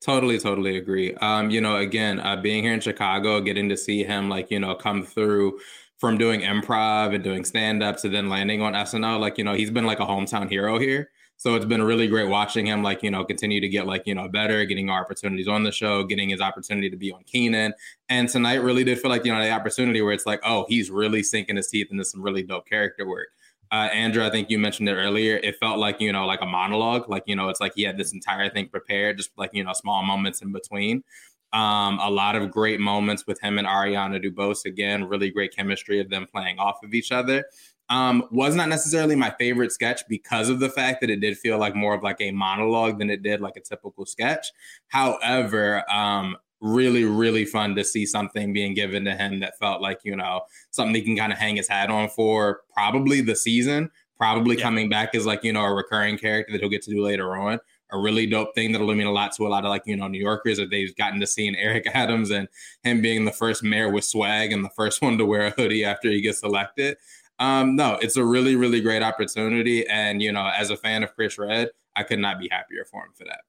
Totally, totally agree. Um, you know, again, uh, being here in Chicago, getting to see him like you know come through from doing improv and doing stand up to then landing on SNL, like you know he's been like a hometown hero here. So it's been really great watching him, like, you know, continue to get like, you know, better, getting our opportunities on the show, getting his opportunity to be on Kenan. And tonight really did feel like, you know, the opportunity where it's like, oh, he's really sinking his teeth into some really dope character work. Uh, Andrew, I think you mentioned it earlier. It felt like, you know, like a monologue. Like, you know, it's like he had this entire thing prepared, just like, you know, small moments in between. Um, a lot of great moments with him and Ariana DeBose. Again, really great chemistry of them playing off of each other. Um, was not necessarily my favorite sketch because of the fact that it did feel like more of like a monologue than it did like a typical sketch. However, um, really, really fun to see something being given to him that felt like, you know, something he can kind of hang his hat on for probably the season, probably yeah. coming back as like, you know, a recurring character that he'll get to do later on. A really dope thing that'll mean a lot to a lot of like, you know, New Yorkers that they've gotten to see in Eric Adams and him being the first mayor with swag and the first one to wear a hoodie after he gets elected. Um, no, it's a really, really great opportunity. And, you know, as a fan of Chris Redd, I could not be happier for him for that.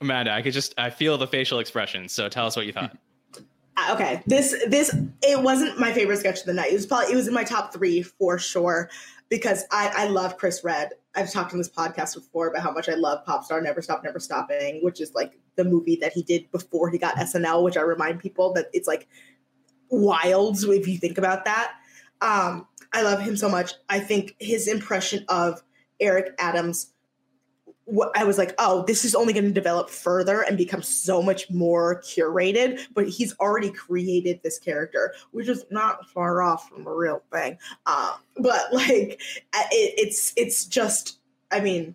Amanda, I could just, I feel the facial expressions. So tell us what you thought. Uh, okay. This, this, it wasn't my favorite sketch of the night. It was probably, it was in my top three for sure because I, I love Chris Redd. I've talked on this podcast before about how much I love Popstar Never Stop Never Stopping, which is like the movie that he did before he got SNL, which I remind people that it's like wild if you think about that. Um, I love him so much. I think his impression of Eric Adams, I was like, oh, this is only going to develop further and become so much more curated. But he's already created this character, which is not far off from a real thing. Um, but like, it, it's it's just, I mean,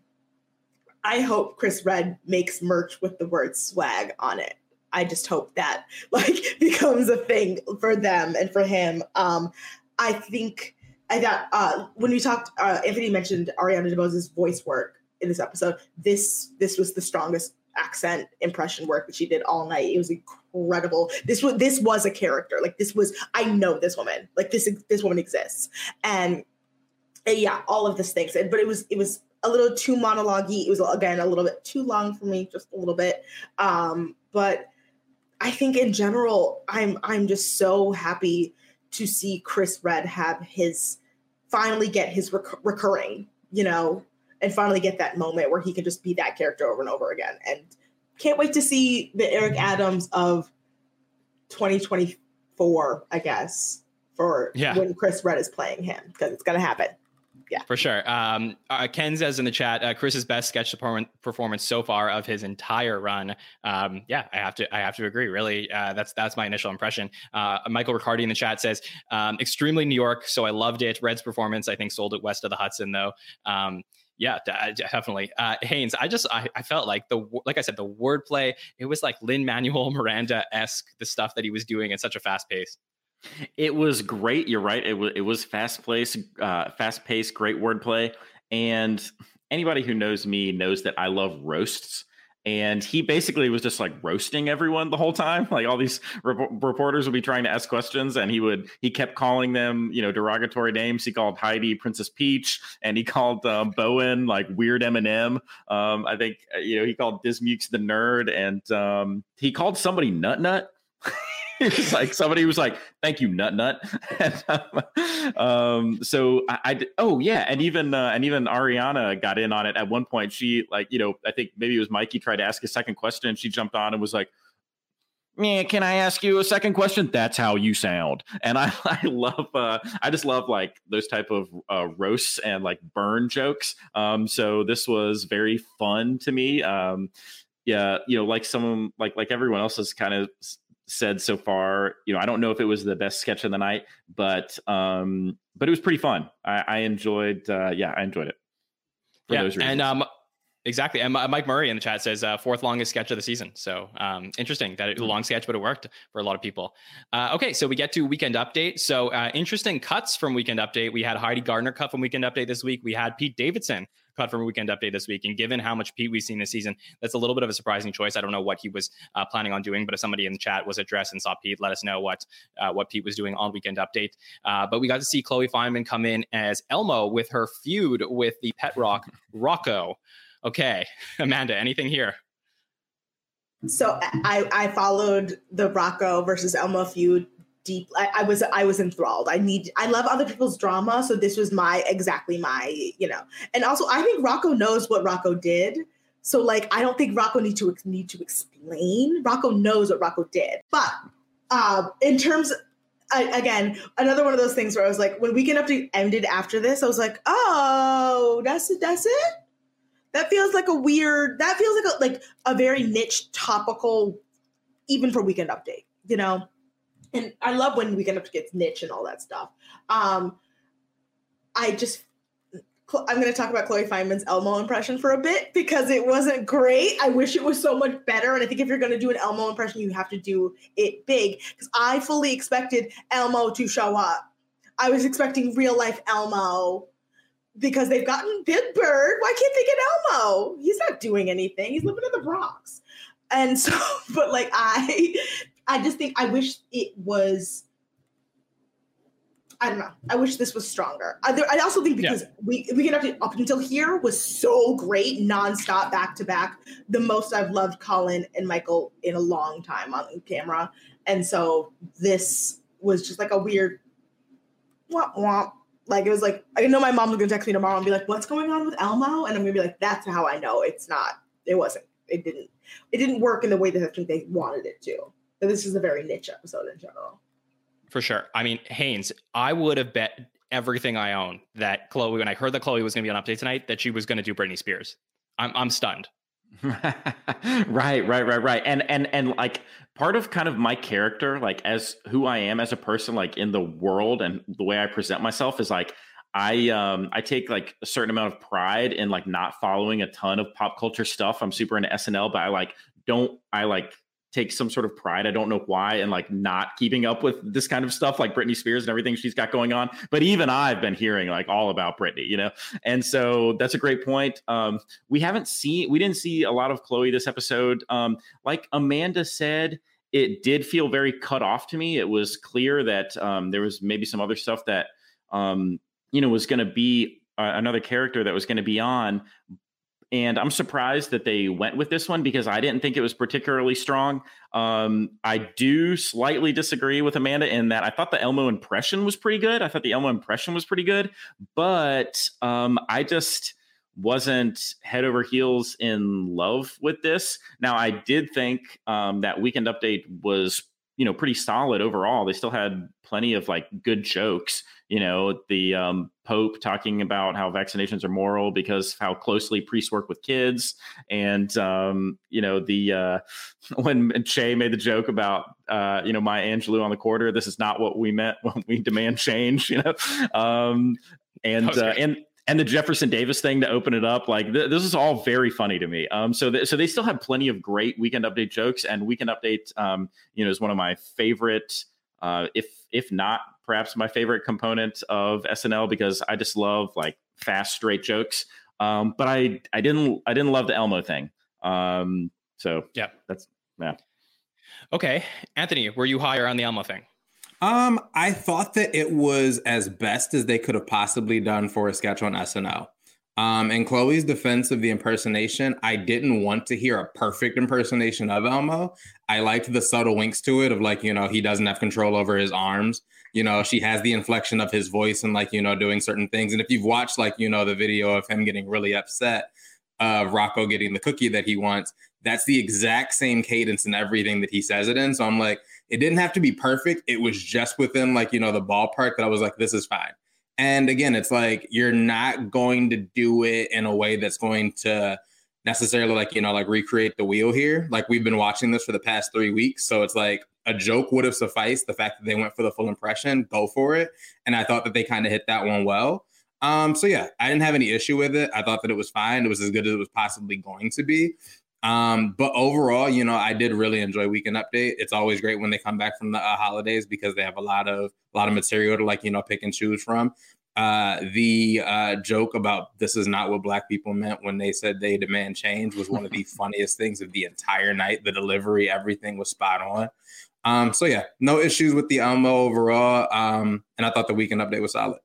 I hope Chris Redd makes merch with the word swag on it. I just hope that like becomes a thing for them and for him. Um, I think I uh, when we talked. Uh, Anthony mentioned Ariana DeBose's voice work in this episode. This this was the strongest accent impression work that she did all night. It was incredible. This was this was a character. Like this was. I know this woman. Like this this woman exists. And, and yeah, all of this things. But it was it was a little too monologue It was again a little bit too long for me, just a little bit. Um, but I think in general, I'm I'm just so happy to see Chris Redd have his finally get his rec- recurring, you know, and finally get that moment where he can just be that character over and over again. And can't wait to see the Eric Adams of 2024, I guess, for yeah. when Chris Redd is playing him because it's going to happen yeah, for sure. Um, uh, Ken says in the chat, uh, Chris's best sketch performance so far of his entire run. Um, yeah, I have to, I have to agree. Really, uh, that's that's my initial impression. Uh, Michael Riccardi in the chat says, um, extremely New York, so I loved it. Redd's performance, I think, sold it west of the Hudson, though. Um, yeah, definitely. Uh, Haynes, I just I, I, felt like the like I said, the wordplay. It was like Lin Manuel Miranda esque. The stuff that he was doing at such a fast pace. It was great. You're right. It was it was fast paced, uh, fast paced, great wordplay. And anybody who knows me knows that I love roasts. And he basically was just like roasting everyone the whole time. Like all these rep- reporters would be trying to ask questions, and he would he kept calling them you know derogatory names. He called Heidi Princess Peach, and he called um, Bowen like weird Eminem. Um, I think uh, you know he called Dismukes the nerd, and um, he called somebody Nut Nut. it's like somebody was like, "Thank you, Nut Nut." um, so I, I, oh yeah, and even uh, and even Ariana got in on it at one point. She like you know I think maybe it was Mikey tried to ask a second question, and she jumped on and was like. Yeah, can I ask you a second question? That's how you sound, and I, I love, uh, I just love like those type of uh, roasts and like burn jokes. Um, so this was very fun to me. Um, yeah, you know, like someone like like everyone else has kind of said so far, you know, I don't know if it was the best sketch of the night, but um, but it was pretty fun. I, I enjoyed, uh, yeah, I enjoyed it. yeah, and um, exactly. And Mike Murray in the chat says uh, fourth longest sketch of the season. So um, interesting that it was a long sketch, but it worked for a lot of people. Uh, okay, so we get to weekend update. So uh, interesting cuts from weekend update. We had Heidi Gardner cut from weekend update this week. We had Pete Davidson cut from Weekend Update this week. And given how much Pete we've seen this season, that's a little bit of a surprising choice. I don't know what he was uh, planning on doing, but if somebody in the chat was addressed and saw Pete, let us know what uh, what Pete was doing on Weekend Update. Uh, but we got to see Chloe Fineman come in as Elmo with her feud with the pet rock Rocco. Okay, Amanda, anything here? So I, I followed the Rocco versus Elmo feud deep I, I, was i was enthralled. I need i love other people's drama so this was my exactly my you know. And also i think rocco knows what rocco did. So like i don't think rocco need to need to explain. Rocco knows what rocco did. But uh, in terms I, again another one of those things where i was like when weekend update ended after this i was like oh that's it that's it? That feels like a weird that feels like a like a very niche topical even for weekend update you know and I love when Weekend Up gets niche and all that stuff. Um, I just I'm going to talk about Chloe Fineman's Elmo impression for a bit because it wasn't great. I wish it was so much better. And I think if you're going to do an Elmo impression, you have to do it big because I fully expected Elmo to show up. I was expecting real life Elmo because they've gotten Big Bird. Why can't they get Elmo? He's not doing anything. He's living in the Bronx. And so, but like I I just think I wish it was. I don't know. I wish this was stronger. I, I also think because yeah. we we get up, up until here was so great, nonstop, back to back. The most I've loved Colin and Michael in a long time on camera, and so this was just like a weird womp womp. Like it was like I know my mom was gonna text me tomorrow and be like, "What's going on with Elmo?" And I'm gonna be like, "That's how I know it's not. It wasn't. It didn't. It didn't work in the way that I think they wanted it to." That this is a very niche episode in general. For sure. I mean, Haynes, I would have bet everything I own that Chloe, when I heard that Chloe was going to be on update tonight, that she was going to do Britney Spears. I'm I'm stunned. right, right, right, right. And and and like part of kind of my character, like as who I am as a person, like in the world and the way I present myself is like I um I take like a certain amount of pride in like not following a ton of pop culture stuff. I'm super into SNL, but I like don't I like take some sort of pride. I don't know why, and like not keeping up with this kind of stuff, like Britney Spears and everything she's got going on. But even I've been hearing like all about Britney, you know. And so that's a great point. Um, we haven't seen, we didn't see a lot of Chloe this episode. Um, like Amanda said, it did feel very cut off to me. It was clear that um, there was maybe some other stuff that um, you know was going to be uh, another character that was going to be on and I'm surprised that they went with this one because I didn't think it was particularly strong. Um, I do slightly disagree with Amanda in that I thought the Elmo impression was pretty good. I thought the Elmo impression was pretty good, but um, I just wasn't head over heels in love with this. Now, I did think um, that Weekend Update was you know pretty solid overall. They still had plenty of like good jokes you know the um, pope talking about how vaccinations are moral because how closely priests work with kids and um, you know the uh, when che made the joke about uh, you know Maya Angelou on the quarter this is not what we meant when we demand change you know um, and uh, and and the Jefferson Davis thing to open it up, like th- this is all very funny to me. Um, so th- so they still have plenty of great Weekend Update jokes, and Weekend Update, um, you know, is one of my favorite, uh, if if not perhaps my favorite component of SNL because I just love like fast, straight jokes. Um, but I I didn't I didn't love the Elmo thing. Um, so yeah, that's yeah. Okay, Anthony, were you higher on the Elmo thing? Um, I thought that it was as best as they could have possibly done for a sketch on SNL. Um, in Chloe's defense of the impersonation, I didn't want to hear a perfect impersonation of Elmo. I liked the subtle winks to it of like, you know, he doesn't have control over his arms you know, she has the inflection of his voice and like, you know, doing certain things. And if you've watched like, you know, the video of him getting really upset of Rocco getting the cookie that he wants, that's the exact same cadence and everything that he says it in. So I'm like, it didn't have to be perfect. It was just within like, you know, the ballpark that I was like, this is fine. And again, it's like you're not going to do it in a way that's going to necessarily like, you know, like recreate the wheel here. Like we've been watching this for the past three weeks. So it's like a joke would have sufficed. The fact that they went for the full impression, go for it. And I thought that they kind of hit that one well. Um, so yeah, I didn't have any issue with it. I thought that it was fine. It was as good as it was possibly going to be. Um, but overall, you know, I did really enjoy Weekend Update. It's always great when they come back from the uh, holidays because they have a lot of a lot of material to like you know pick and choose from. Uh, the uh, joke about this is not what black people meant when they said they demand change was one of the funniest things of the entire night. The delivery, everything was spot on. Um, so yeah, no issues with the Elmo overall. Um, and I thought the weekend update was solid.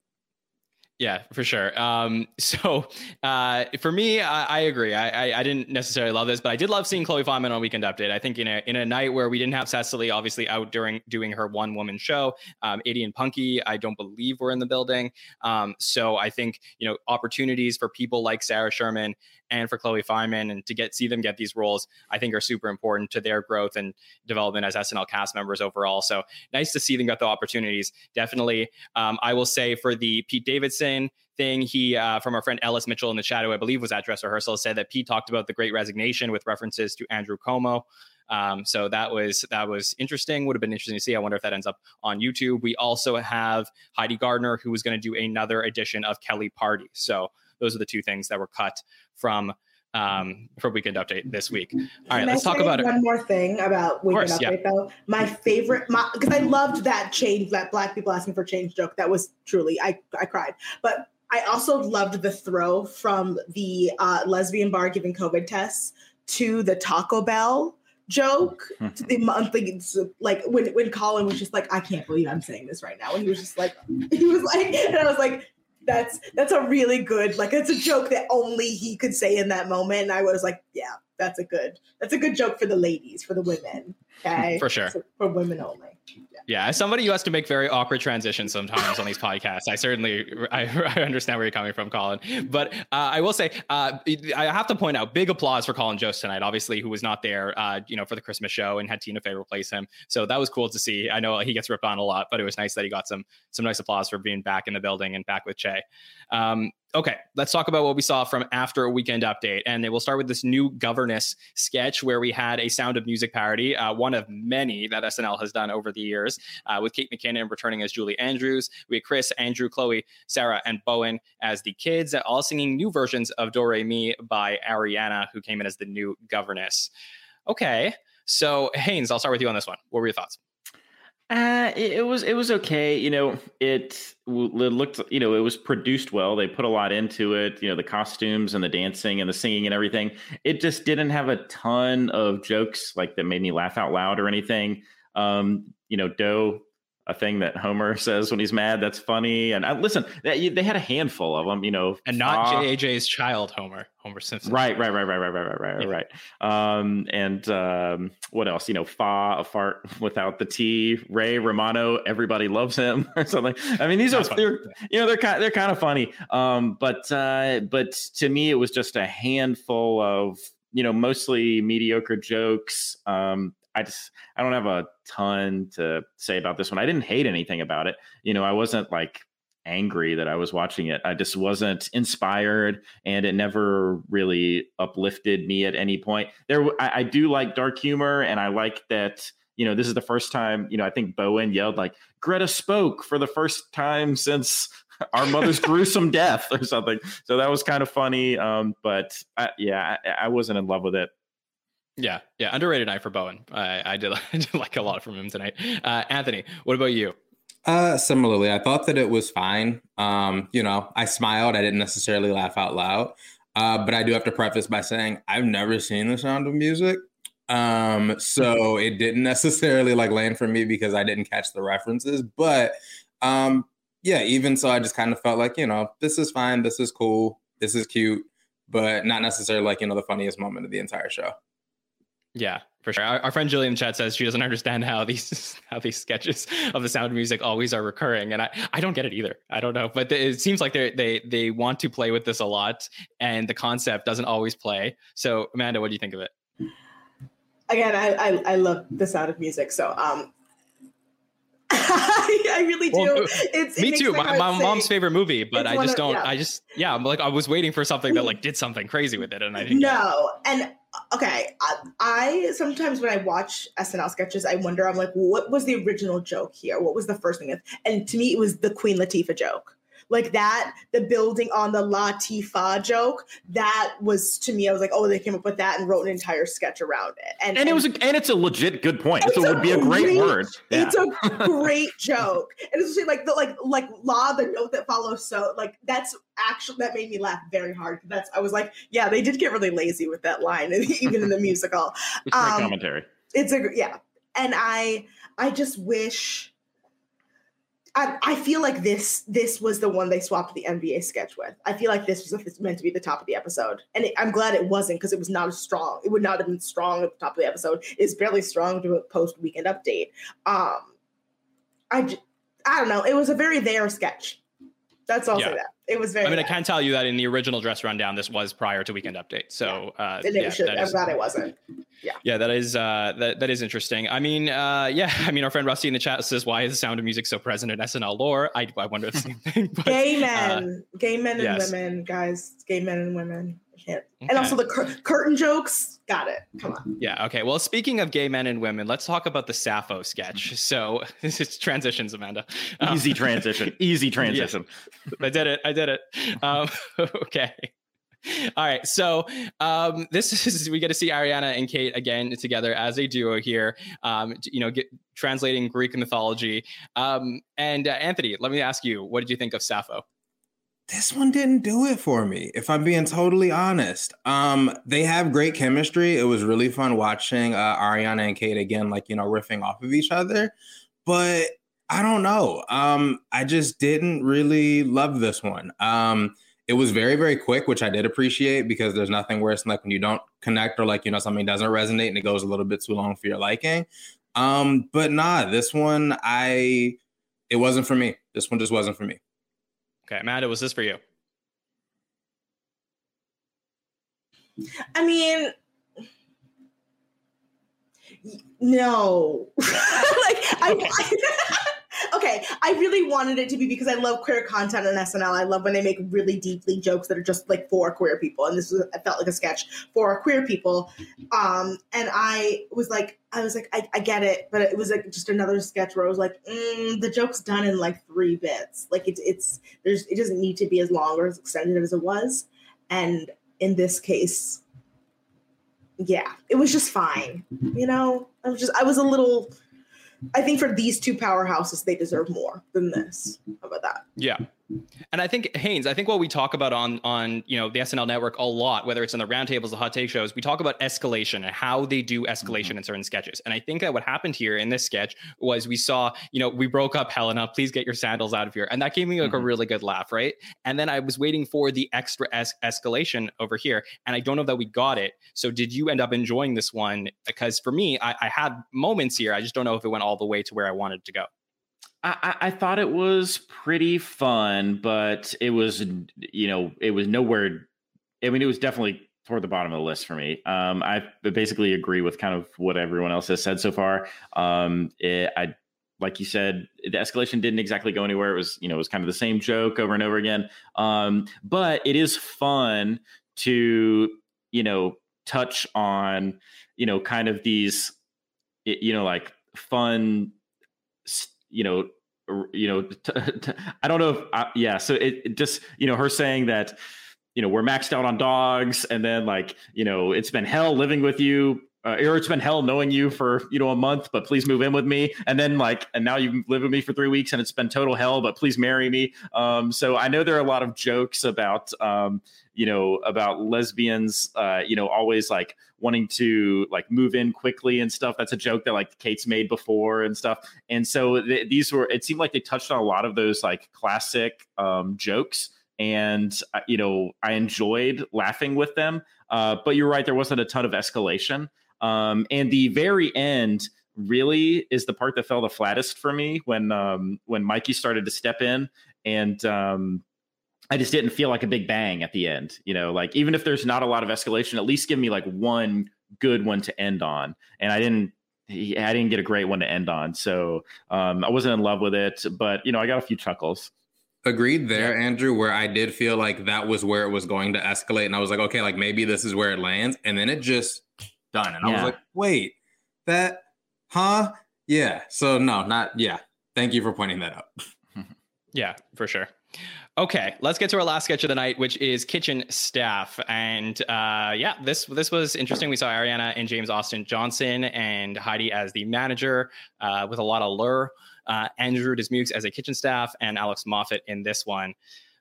Yeah, for sure. Um, so uh, for me, I, I agree. I, I, I, didn't necessarily love this, but I did love seeing Chloe Fineman on Weekend Update. I think in a in a night where we didn't have Cecily obviously out during doing her one woman show, um, Aidy and Punkie, I don't believe were in the building. Um, so I think you know opportunities for people like Sarah Sherman and for Chloe Fineman and to get see them get these roles, I think are super important to their growth and development as SNL cast members overall. So nice to see them get the opportunities. Definitely, um, I will say for the Pete Davidson thing, he uh, from our friend Ellis Mitchell in the shadow, I believe was at dress rehearsal, said that Pete talked about the Great Resignation with references to Andrew Cuomo. Um, so that was that was interesting. Would have been interesting to see. I wonder if that ends up on YouTube. We also have Heidi Gardner, who was going to do another edition of Kelly Party. So those are the two things that were cut from um, for Weekend Update this week. All right, let's talk about one it. more thing about Weekend course, Update yeah. though. My favorite, because I loved that change, that Black people asking for change joke. That was truly, I I cried. But I also loved the throw from the uh, lesbian bar giving COVID tests to the Taco Bell joke to the monthly like when when Colin was just like I can't believe I'm saying this right now and he was just like he was like and I was like that's that's a really good like it's a joke that only he could say in that moment. And i was like yeah that's a good that's a good joke for the ladies for the women. Okay? for sure. So for women only yeah. as somebody who has to make very awkward transitions sometimes on these podcasts, I certainly I, I, understand where you're coming from, Colin. But uh, I will say, uh, I have to point out, big applause for Colin Jost tonight. Obviously, who was not there, uh, you know, for the Christmas show and had Tina Fey replace him. So that was cool to see. I know he gets ripped on a lot, but it was nice that he got some some nice applause for being back in the building and back with Che. Um, Okay, let's talk about what we saw from after a weekend update. And we'll start with this new governess sketch where we had a Sound of Music parody, uh, one of many that SNL has done over the years, uh, with Kate McKinnon returning as Julie Andrews. We had Chris, Andrew, Chloe, Sarah, and Bowen as the kids, all singing new versions of Do Mi by Ariana, who came in as the new governess. Okay, so Haynes, I'll start with you on this one. What were your thoughts? Uh, it, it, was it was okay. You know, it, it looked you know it was produced well. They put a lot into it. You know, the costumes and the dancing and the singing and everything. It just didn't have a ton of jokes like that made me laugh out loud or anything. Um, you know, dough a thing that Homer says when he's mad. That's funny. And I, listen, they, they, had a handful of them, you know, and not uh, JJ's child, Homer, Homer Simpson. Right, right, right, right, right, right, right, right, yeah. right. Um, and um, what else? You know, fa a fart without the T. Ray Romano, everybody loves him or something. I mean, these That's are they're, you know they're kind they're kind of funny. Um, but uh, but to me, it was just a handful of you know mostly mediocre jokes. Um, I just I don't have a ton to say about this one. I didn't hate anything about it. You know, I wasn't like angry that I was watching it. I just wasn't inspired, and it never really uplifted me at any point. There, I, I do like dark humor, and I like that. You know, this is the first time. You know, I think Bowen yelled like Greta spoke for the first time since our mother's gruesome death or something. So that was kind of funny. Um, but I, yeah, I, I wasn't in love with it. Yeah, yeah, underrated night for Bowen. I, I did, I did like a lot from him tonight. Uh, Anthony, what about you? Uh, similarly, I thought that it was fine. Um, you know, I smiled. I didn't necessarily laugh out loud. Uh, but I do have to preface by saying I've never seen The Sound of Music. Um, so it didn't necessarily like land for me because I didn't catch the references. But um, yeah, even so, I just kind of felt like, you know, this is fine, this is cool, this is cute, but not necessarily like, you know, the funniest moment of the entire show. Yeah, for sure. Our, our, friend Julie chat says she doesn't understand how these how these sketches of the sound of music always are recurring, and I, I don't get it either. I don't know, but it seems like they they they want to play with this a lot, and the concept doesn't always play. So, Amanda, what do you think of it? Again, I I, I love the sound of music, so um, I really do. Well, it's, me it too. My, My, mom's favorite movie, but I just of- don't. yeah. I just yeah. I'm like I was waiting for something that like did something crazy with it, and I didn't. No, and uh, okay, I, I sometimes when I watch SNL sketches, I wonder. I'm like, what was the original joke here? What was the first thing? And to me, it was the Queen Latifah joke. Like that, the building on the Latifah joke. That was to me. I was like, oh, they came up with that and wrote an entire sketch around it. And And it was, a, and it's a legit good point. It's So it would be a great, great- word. Yeah. It's a great joke, and it's just like the like like law, the note that follows. So like that's actually that made me laugh very hard. That's I was like, yeah, they did get really lazy with that line, even in the musical. It's um, commentary. It's a yeah, and I I just wish. I, I feel like this this was the one they swapped the NBA sketch with. I feel like this was meant to be the top of the episode, and it, I'm glad it wasn't because it was not as strong. It would not have been strong at the top of the episode. It's barely strong to post weekend update. Um, I I don't know. It was a very there sketch. That's all I'll Yeah. that it was very. I mean, I can tell you that in the original dress rundown, this was prior to Weekend Update. So uh, And it yeah, should, I'm is- glad it wasn't. Yeah, Yeah, that is uh, that that is interesting. I mean, uh, yeah, I mean, our friend Rusty in the chat says, "Why is the Sound of Music so present in SNL lore?" I, I wonder the same thing. But, gay men, gay men and yes. women, guys, gay men and women. I can't. And also the cur- curtain jokes. Got it. Come on. Yeah. Okay. Well, speaking of gay men and women, let's talk about the Sappho sketch. So this is transitions, Amanda. Um, Easy transition. Easy transition. I did it. I did it. Um, okay. All right. So um, this is we get to see Ariana and Kate again together as a duo here. Um, you know, get, translating Greek mythology. Um, and uh, Anthony, let me ask you, what did you think of Sappho? This one didn't do it for me if i'm being totally honest. Um they have great chemistry. It was really fun watching uh, ariana and kate again like you know riffing off of each other. But i don't know. Um i just didn't really love this one. Um it was very very quick which i did appreciate because there's nothing worse than like when you don't connect or like you know something doesn't resonate and it goes a little bit too long for your liking. Um but nah this one i it wasn't for me. This one just wasn't for me Okay, Amanda, was this for you? I mean, no. like I. okay, I really wanted it to be because I love queer content on SNL. I love when they make really deeply jokes that are just like for queer people, and this was I felt like a sketch for queer people. Um, and I was like, I was like, I, I get it, but it was like just another sketch where I was like, mm, the joke's done in like three bits. Like it's it's there's it doesn't need to be as long or as extended as it was, and in this case, yeah, it was just fine. You know, I was just I was a little. I think for these two powerhouses, they deserve more than this. How about that? Yeah. And I think Haynes, I think what we talk about on on you know the SNL network a lot, whether it's in the roundtables, the hot take shows, we talk about escalation and how they do escalation in certain sketches. And I think that what happened here in this sketch was we saw, you know, we broke up Helena, please get your sandals out of here. And that gave me like a Mhm. really good laugh, right? And then I was waiting for the extra es- escalation over here. And I don't know that we got it. So did you end up enjoying this one? Because for me, I, I had moments here. I just don't know if it went all the way to where I wanted to go. I, I thought it was pretty fun, but it was, you know, it was nowhere. I mean, it was definitely toward the bottom of the list for me. Um, I basically agree with kind of what everyone else has said so far. Um, it, I, like you said, the escalation didn't exactly go anywhere. It was, you know, it was kind of the same joke over and over again. Um, but it is fun to, you know, touch on, you know, kind of these, you know, like fun s- you know you know i don't know if I, yeah so it, it just you know her saying that you know we're maxed out on dogs and then like you know it's been hell living with you uh, it's been hell knowing you for you know a month but please move in with me. And then like and now you've lived with me for three weeks and it's been total hell but please marry me. Um so i know there are a lot of jokes about um you know about lesbians uh you know always like wanting to like move in quickly and stuff. That's a joke that like kate's made before and stuff. And so th- these were it seemed like they touched on a lot of those like classic um jokes. And uh, you know i enjoyed laughing with them. Uh but you're right there wasn't a ton of escalation um and the very end really is the part that fell the flattest for me when um when mikey started to step in and um I just didn't feel like a big bang at the end. You know, like even if there's not a lot of escalation, at least give me like one good one to end on. And I didn't I didn't get a great one to end on. So um, I wasn't in love with it, but you know, I got a few chuckles. Agreed there. Andrew, where I did feel like that was where it was going to escalate. And I was like, okay, like maybe this is where it lands. And then it just done. And yeah. I was like, wait, that, huh? Yeah. So no, not, yeah. Thank you for pointing that out. yeah, for sure. Okay, let's get to our last sketch of the night, which is kitchen staff. And uh, yeah, this this was interesting. We saw Ariana and James Austin Johnson and Heidi as the manager uh, with a lot of lure. Uh, Andrew Dismukes as a kitchen staff and Alex Moffat in this one.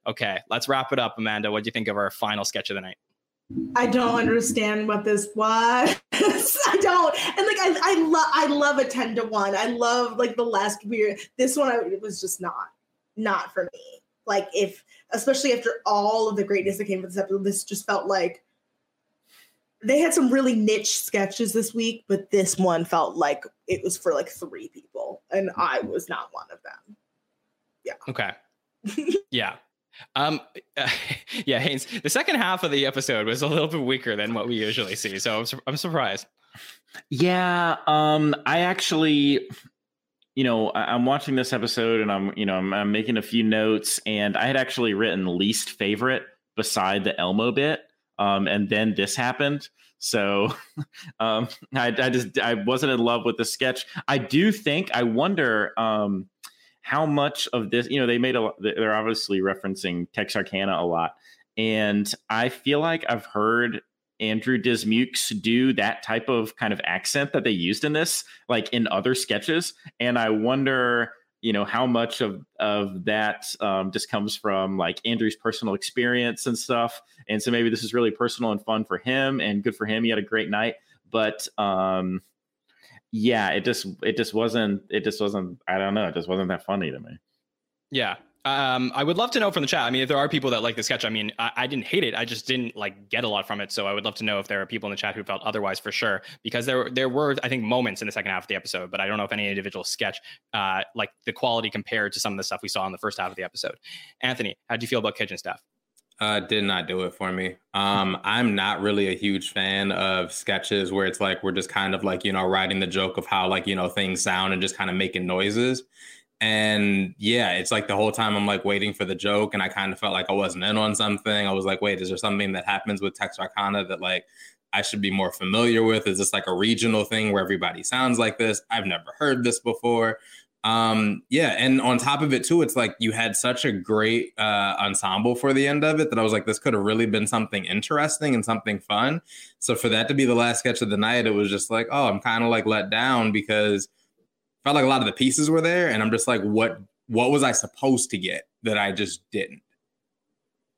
Okay, let's wrap it up, Amanda. What do you think of our final sketch of the night? I don't understand what this was. I don't. And like I I love I love a 10 to 1. I love like the last weird this one I, it was just not not for me. Like if especially after all of the greatness that came with this episode, this just felt like they had some really niche sketches this week, but this one felt like it was for like three people, and I was not one of them. Yeah. Okay. yeah. Um, uh, yeah, Haynes. The second half of the episode was a little bit weaker than what we usually see, so I'm, su- I'm surprised. Yeah. Um, I actually you know, I'm watching this episode and I'm, you know, I'm, I'm, making a few notes, and I had actually written least favorite beside the Elmo bit, um, and then this happened. So um, I, I, just I wasn't in love with the sketch. I do think I wonder um, how much of this, you know, they made a. They're obviously referencing Texarkana a lot, and I feel like I've heard Andrew Dismukes do that type of kind of accent that they used in this, like in other sketches. And I wonder, you know, how much of of that um, just comes from like Andrew's personal experience and stuff. And so maybe this is really personal and fun for him, and good for him. He had a great night, but um, yeah, it just it just wasn't it just wasn't I don't know it just wasn't that funny to me. Yeah, um, I would love to know from the chat. I mean, if there are people that like the sketch, I mean, I, I, didn't hate it. I just didn't like get a lot from it. So I would love to know if there are people in the chat who felt otherwise for sure. Because there there were, I think, moments in the second half of the episode, but I don't know if any individual sketch, uh, like the quality compared to some of the stuff we saw in the first half of the episode. Anthony, how do you feel about kitchen staff? Uh, did not do it for me. Um, I'm not really a huge fan of sketches where it's like we're just kind of like you know writing the joke of how like you know things sound and just kind of making noises. And yeah, it's like the whole time I'm like waiting for the joke, and I kind of felt like I wasn't in on something. I was like, wait, is there something that happens with Texarkana that like I should be more familiar with? Is this like a regional thing where everybody sounds like this? I've never heard this before. Um, yeah, and on top of it too, it's like you had such a great uh, ensemble for the end of it that I was like, this could have really been something interesting and something fun. So for that to be the last sketch of the night, it was just like, oh, I'm kind of like let down because felt like a lot of the pieces were there, and I'm just like, what what was I supposed to get that I just didn't?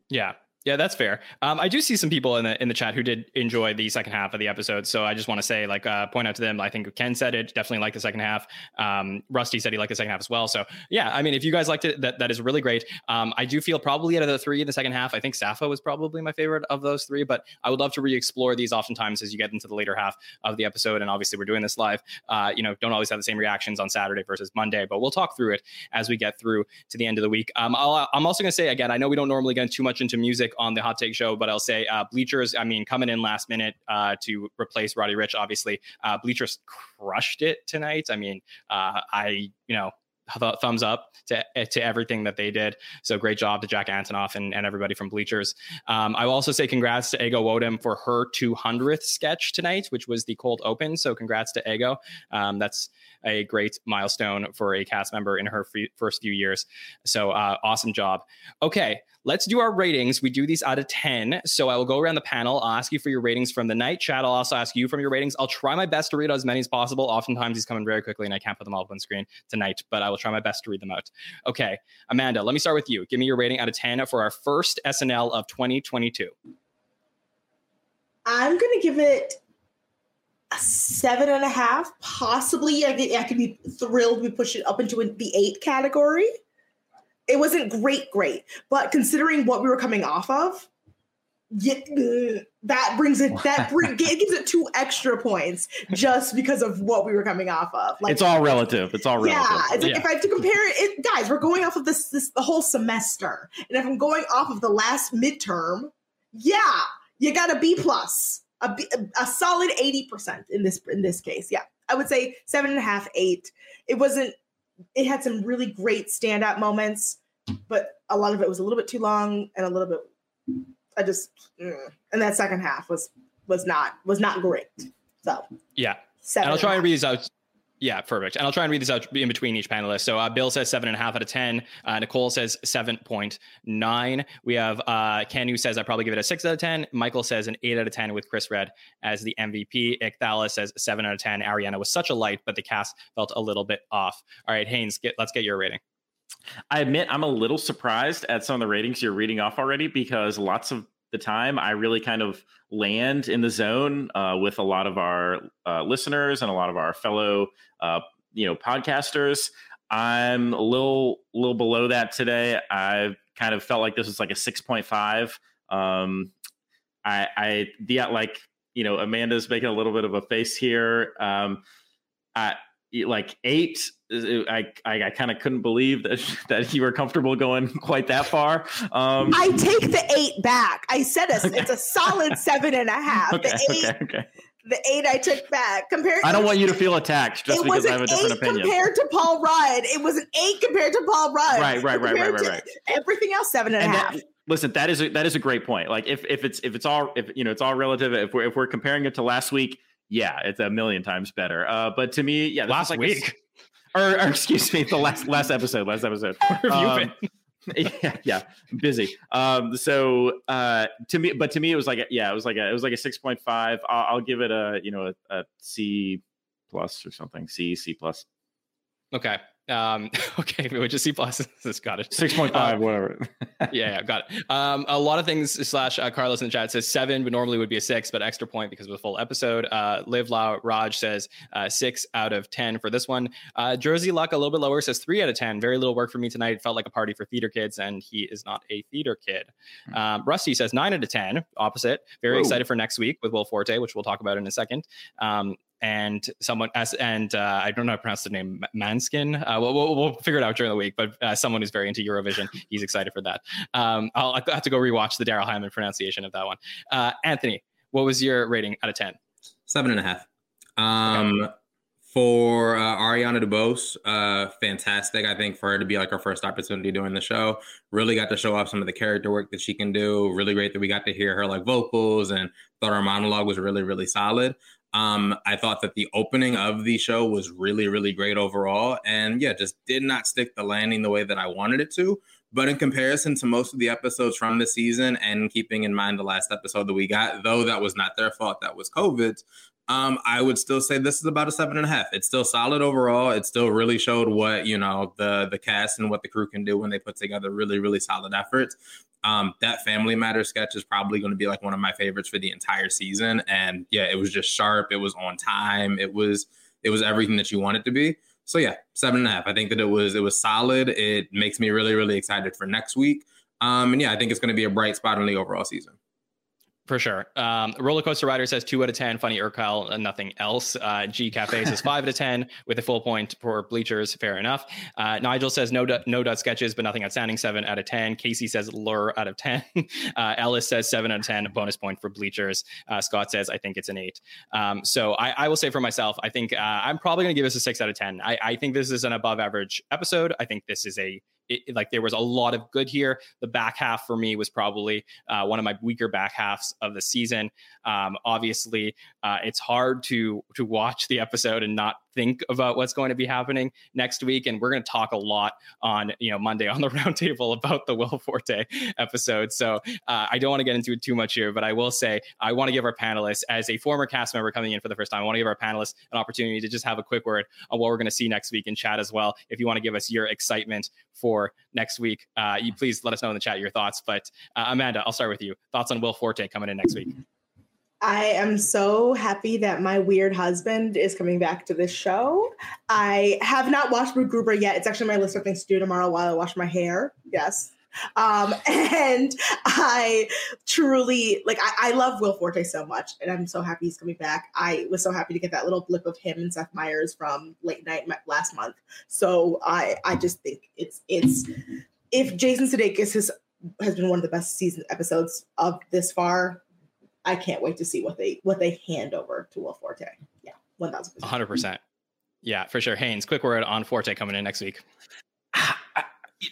Yeah, yeah, that's fair. Um, I do see some people in the in the chat who did enjoy the second half of the episode, so I just want to say, like, uh, point out to them. I think Ken said it definitely liked the second half. Um, Rusty said he liked the second half as well. So yeah, I mean, if you guys liked it, that that is really great. Um, I do feel probably out of the three in the second half, I think Sappho was probably my favorite of those three. But I would love to re-explore these oftentimes as you get into the later half of the episode. And obviously, we're doing this live. Uh, you know, don't always have the same reactions on Saturday versus Monday, but we'll talk through it as we get through to the end of the week. Um, i am also going to say again, I know we don't normally get too much into music on the Hot Take Show but I'll say uh, Bleachers. I mean, coming in last minute uh, to replace Roddy Ricch, Obviously, uh, Bleachers crushed it tonight. I mean, uh, I you know th- thumbs up to to everything that they did. So great job to Jack Antonoff and, and everybody from Bleachers. Um, I will also say congrats to Ego Nwodim for her 200th sketch tonight, which was the cold open. So congrats to Ego. Um, that's a great milestone for a cast member in her first few years. So uh, awesome job. Okay, let's do our ratings. We do these out of 10. So I will go around the panel. I'll ask you for your ratings from the night. Chat, I'll also ask you from your ratings. I'll try my best to read as many as possible. Oftentimes he's coming very quickly and I can't put them all up on screen tonight, but I will try my best to read them out. Okay, Amanda, let me start with you. Give me your rating out of 10 for our first SNL of 2022. I'm going to give it a seven and a half. Possibly, I could, I could be thrilled we push it up into the eight category. It wasn't great, great, but considering what we were coming off of, yeah, uh, that brings it that bring, it gives it two extra points just because of what we were coming off of. Like it's all relative. It's all relative. Yeah, it's like yeah. if I have to compare it, it, guys, we're going off of this this the whole semester, and if I'm going off of the last midterm, yeah, you got a B plus, a, a solid eighty percent in this in this case. Yeah, I would say seven and a half, eight. It wasn't. It had some really great standout moments, but a lot of it was a little bit too long and a little bit. I just mm, and that second half was was not was not great. So yeah, seven and I'll try and read these out yeah, perfect. And I'll try and read this out in between each panelist. So uh, Bill says seven and a half out of 10. Uh, Nicole says 7.9. We have uh, Ken who says I probably give it a six out of 10. Michael says an eight out of 10 with Chris Redd as the MVP. Ikthala says seven out of 10. Ariana was such a light, but the cast felt a little bit off. All right, Haynes, get, let's get your rating. I admit I'm a little surprised at some of the ratings you're reading off already because lots of the time I really kind of land in the zone uh, with a lot of our uh, listeners and a lot of our fellow uh, you know podcasters. I'm a little little below that today. I kind of felt like this was like a 6.5. Um, I I yeah like you know Amanda's making a little bit of a face here. Um, I like eight i i, I kind of couldn't believe that that you were comfortable going quite that far um i take the eight back i said a, okay. it's a solid seven and a half okay, the eight okay, okay. The eight I took back compared. I don't want you to feel attacked just because I have a different opinion. Compared to Paul Rudd, it was an eight compared to Paul Rudd. Right, right, right, right, right, right. Everything else seven and, and a half. That, listen, that is a, that is a great point. Like if if it's if it's all if you know it's all relative. If we're if we're comparing it to last week, yeah, it's a million times better. Uh, but to me, yeah, last like week, a, or, or, excuse me, the last last episode, last episode. Where have um, you been? yeah, yeah, busy. Um, so uh, to me, but to me, it was like, a, yeah, it was like a, it was like a six point five. I'll, I'll, give it a, you know, a, a C plus or something, C, C plus. Okay. Um, okay, we just C plus. This got it. Six point five, um, whatever. yeah, yeah, got it. Um, a lot of things. Slash uh, Carlos in the chat says seven, but normally would be a six, but extra point because of the full episode. Uh, Live La Raj says uh, six out of ten for this one. Uh, Jersey Luck a little bit lower says three out of ten. Very little work for me tonight. Felt like a party for theater kids, and he is not a theater kid. Hmm. Um, Rusty says nine out of ten. Opposite. Very Whoa. excited for next week with Will Forte, which we'll talk about in a second. Um, and someone as and uh, I don't know how to pronounce the name Manskin. Uh, we'll, we'll, we'll, figure it out during the week. But uh, someone who's very into Eurovision, he's excited for that. Um, I'll, I'll, have to go rewatch the Darrell Hammond pronunciation of that one. Uh, Anthony, what was your rating out of ten? Seven and a half. Um, okay. For uh, Ariana DeBose, uh, fantastic. I think for her to be like her first opportunity doing the show, really got to show off some of the character work that she can do. Really great that we got to hear her like vocals and thought her monologue was really, really solid. Um, I thought that the opening of the show was really, really great overall. And yeah, just did not stick the landing the way that I wanted it to. But in comparison to most of the episodes from the season, and keeping in mind the last episode that we got, though that was not their fault, that was COVID's, um, I would still say this is about a seven and a half. It's still solid overall. It still really showed what you know the the cast and what the crew can do when they put together really really solid efforts. Um, that Family Matter sketch is probably going to be like one of my favorites for the entire season. And yeah, it was just sharp. It was on time. It was it was everything that you want it to be. So yeah, seven and a half. I think that it was it was solid. It makes me really really excited for next week. Um, and yeah, I think it's going to be a bright spot in the overall season. For sure. Um, Roller Coaster Rider says two out of 10. Funny Urkel, and nothing else. Uh, G Cafe says five out of 10 with a full point for Bleachers. Fair enough. Uh, Nigel says no, no dot sketches, but nothing outstanding. Seven out of 10. Casey says lure out of 10. Uh, Ellis says seven out of 10. Bonus point for Bleachers. Uh, Scott says I think it's an eight. Um, so I, I, will say for myself, I think uh, I'm probably going to give this a six out of 10. I, I think this is an above average episode. I think this is a it, like there was a lot of good here. The back half for me was probably uh, one of my weaker back halves of the season. Um, obviously, uh, it's hard to to watch the episode and not think about what's going to be happening next week. And we're going to talk a lot on you know Monday on the roundtable about the Will Forte episode. So uh, I don't want to get into it too much here, but I will say I want to give our panelists, as a former cast member coming in for the first time, I want to give our panelists an opportunity to just have a quick word on what we're going to see next week in chat as well. If you want to give us your excitement for next week, uh, you please let us know in the chat your thoughts. But uh, Amanda, I'll start with you. Thoughts on Will Forte coming in next week? I am so happy that my weird husband is coming back to this show. I have not watched Gruber yet. It's actually my list of things to do tomorrow while I wash my hair. Yes. Um, and I truly like I, I, love Will Forte so much, and I'm so happy he's coming back. I was so happy to get that little blip of him and Seth Meyers from late night last month. So I I just think it's it's if Jason Sudeikis has has been one of the best season episodes of this far, I can't wait to see what they what they hand over to Will Forte. Yeah, 1000%. 100%. Yeah, for sure. Haynes, quick word on Forte coming in next week.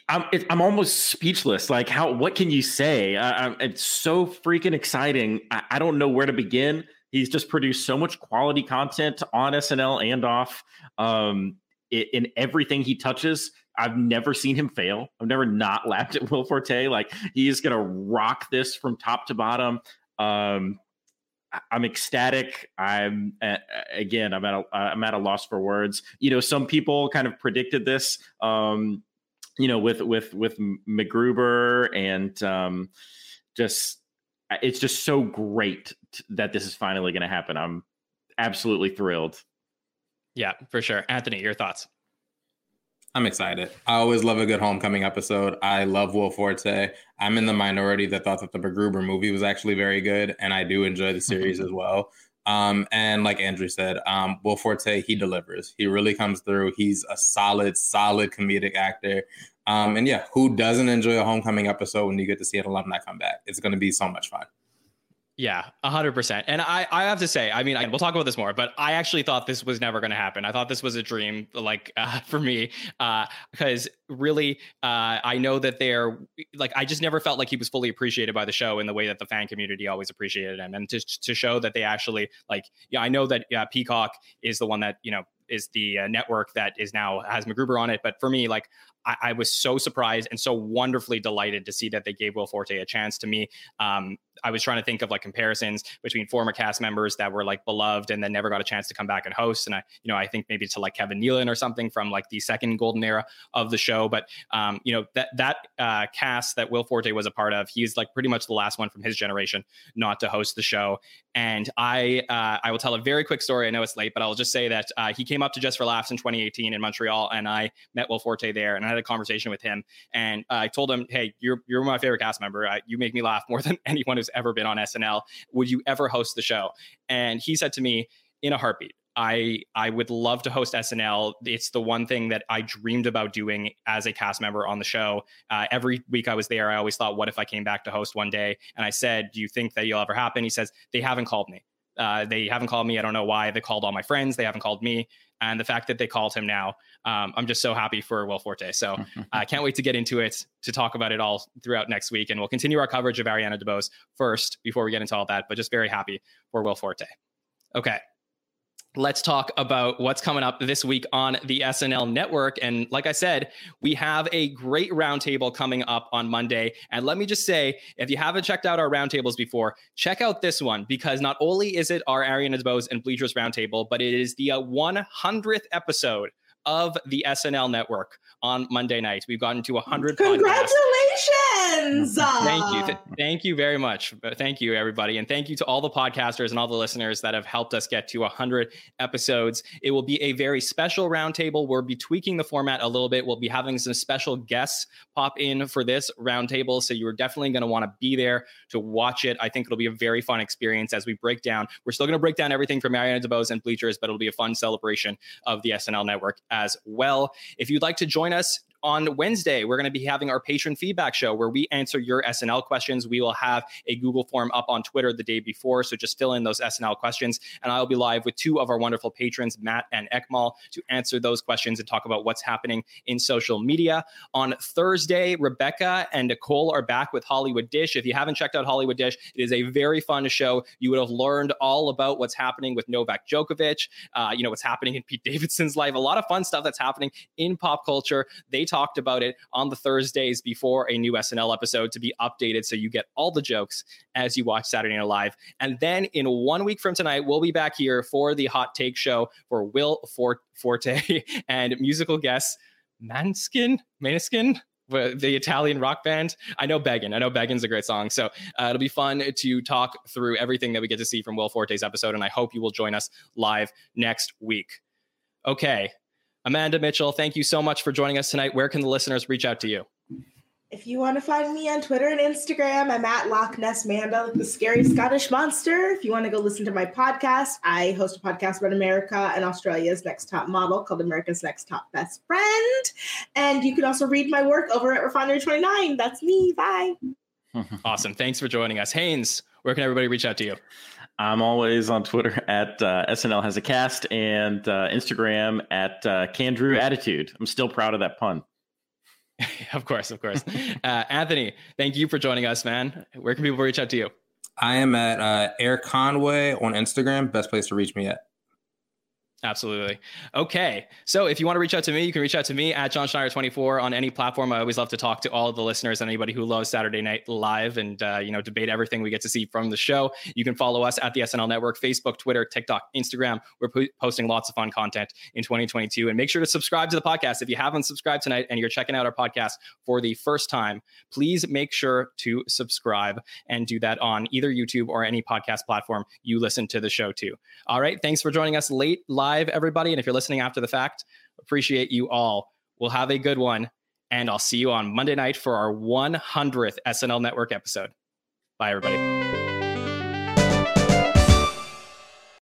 I'm it, I'm almost speechless. Like how what can you say? I, I, it's so freaking exciting. I, I, don't know where to begin. He's just produced so much quality content on SNL and off. Um, it, in everything he touches, I've never seen him fail. I've never not laughed at Will Forte. Like he is gonna rock this from top to bottom. Um, I'm ecstatic. I'm again. I'm at a I'm at a loss for words. You know, some people kind of predicted this. Um, you know, with with with MacGruber and um, just it's just so great that this is finally going to happen. I'm absolutely thrilled. Yeah, for sure. Anthony, your thoughts? I'm excited. I always love a good homecoming episode. I love Will Forte. I'm in the minority that thought that the MacGruber movie was actually very good, and I do enjoy the series as well. Um, and like Andrew said, um, Will Forte, he delivers. He really comes through. He's a solid, solid comedic actor. Um, and yeah, who doesn't enjoy a homecoming episode when you get to see an alumni come back? It's going to be so much fun. Yeah, hundred percent. And I, I have to say, I mean, I, we'll talk about this more, but I actually thought this was never going to happen. I thought this was a dream, like uh, for me, because uh, really, uh, I know that they're like, I just never felt like he was fully appreciated by the show in the way that the fan community always appreciated him, and to to show that they actually like, yeah, I know that Peacock is the one that you know is the uh, network that is now has MacGruber on it. But for me, like I, I, was so surprised and so wonderfully delighted to see that they gave Will Forte a chance. To me, um, I was trying to think of like comparisons between former cast members that were like beloved and then never got a chance to come back and host. And I, you know, I think maybe to like Kevin Nealon or something from like the second golden era of the show. But um, you know, that that uh, cast that Will Forte was a part of, he's like pretty much the last one from his generation not to host the show. And I uh, I will tell a very quick story. I know it's late, but I'll just say that uh, he came up to Just for Laughs in 2018 in Montreal, and I met Will Forte there, and I had a conversation with him. And I told him, "Hey, you're you're my favorite cast member. you make me laugh more than anyone who's ever been on SNL. Would you ever host the show?" And he said to me, "In a heartbeat." I I would love to host SNL. It's the one thing that I dreamed about doing as a cast member on the show. Uh, every week I was there, I always thought, what if I came back to host one day? And I said, do you think that you'll ever happen? He says, they haven't called me. Uh, they haven't called me. I don't know why. They called all my friends. They haven't called me. And the fact that they called him now, um, I'm just so happy for Will Forte. So I uh, can't wait to get into it, to talk about it all throughout next week. And we'll continue our coverage of Ariana DeBose first before we get into all that. But just very happy for Will Forte. Okay let's talk about what's coming up this week on the SNL network. And like I said, we have a great roundtable coming up on Monday. And let me just say, if you haven't checked out our roundtables before, check out this one because not only is it our Ariana DeBose and Bleachers roundtable, but it is the 100th uh, episode of the SNL network on Monday night. We've gotten to 100 Congratulations! Podcasts. Thank you. Th- thank you very much. Thank you, everybody. And thank you to all the podcasters and all the listeners that have helped us get to 100 episodes. It will be a very special roundtable. We'll be tweaking the format a little bit. We'll be having some special guests pop in for this roundtable. So you're definitely going to want to be there to watch it. I think it'll be a very fun experience as we break down. We're still going to break down everything from Ariana DeBose and Bleachers, but it'll be a fun celebration of the SNL network as well. If you'd like to join us, on Wednesday, we're going to be having our patron feedback show where we answer your SNL questions. We will have a Google form up on Twitter the day before. So just fill in those SNL questions. And I'll be live with two of our wonderful patrons, Matt and Ekmal, to answer those questions and talk about what's happening in social media. On Thursday, Rebecca and Nicole are back with Hollywood Dish. If you haven't checked out Hollywood Dish, it is a very fun show. You would have learned all about what's happening with Novak Djokovic, uh, you know, what's happening in Pete Davidson's life, a lot of fun stuff that's happening in pop culture. They talked about it on the Thursdays before a new SNL episode to be updated so you get all the jokes as you watch Saturday Night Live. And then in one week from tonight, we'll be back here for the hot take show for Will Forte and musical guests Manskin, Maniskin, the Italian rock band. I know Beggin. I know Beggin's a great song. So uh, it'll be fun to talk through everything that we get to see from Will Forte's episode. And I hope you will join us live next week. Okay, Amanda Mitchell, thank you so much for joining us tonight. Where can the listeners reach out to you? If you want to find me on Twitter and Instagram, I'm at Loch Ness Manda, the scary Scottish monster. If you want to go listen to my podcast, I host a podcast about America and Australia's next top model called America's Next Top Best Friend. And you can also read my work over at Refinery29. That's me. Bye. awesome. Thanks for joining us. Haynes, where can everybody reach out to you? I'm always on Twitter at uh, SNL has a cast and uh, Instagram at uh, Candrew Attitude. I'm still proud of that pun. of course, of course. Uh, Anthony, thank you for joining us, man. Where can people reach out to you? I am at uh, Air Conway on Instagram. Best place to reach me at. Absolutely. Okay. So if you want to reach out to me, you can reach out to me at Jon Schneider24 on any platform. I always love to talk to all of the listeners and anybody who loves Saturday Night Live and, uh, you know, debate everything we get to see from the show. You can follow us at the SNL Network, Facebook, Twitter, TikTok, Instagram. We're po- posting lots of fun content in 2022. And make sure to subscribe to the podcast. If you haven't subscribed tonight and you're checking out our podcast for the first time, please make sure to subscribe and do that on either YouTube or any podcast platform you listen to the show to. All right. Thanks for joining us late live live, everybody. And if you're listening after the fact, appreciate you all. We'll have a good one. And I'll see you on Monday night for our 100th SNL Network episode. Bye, everybody.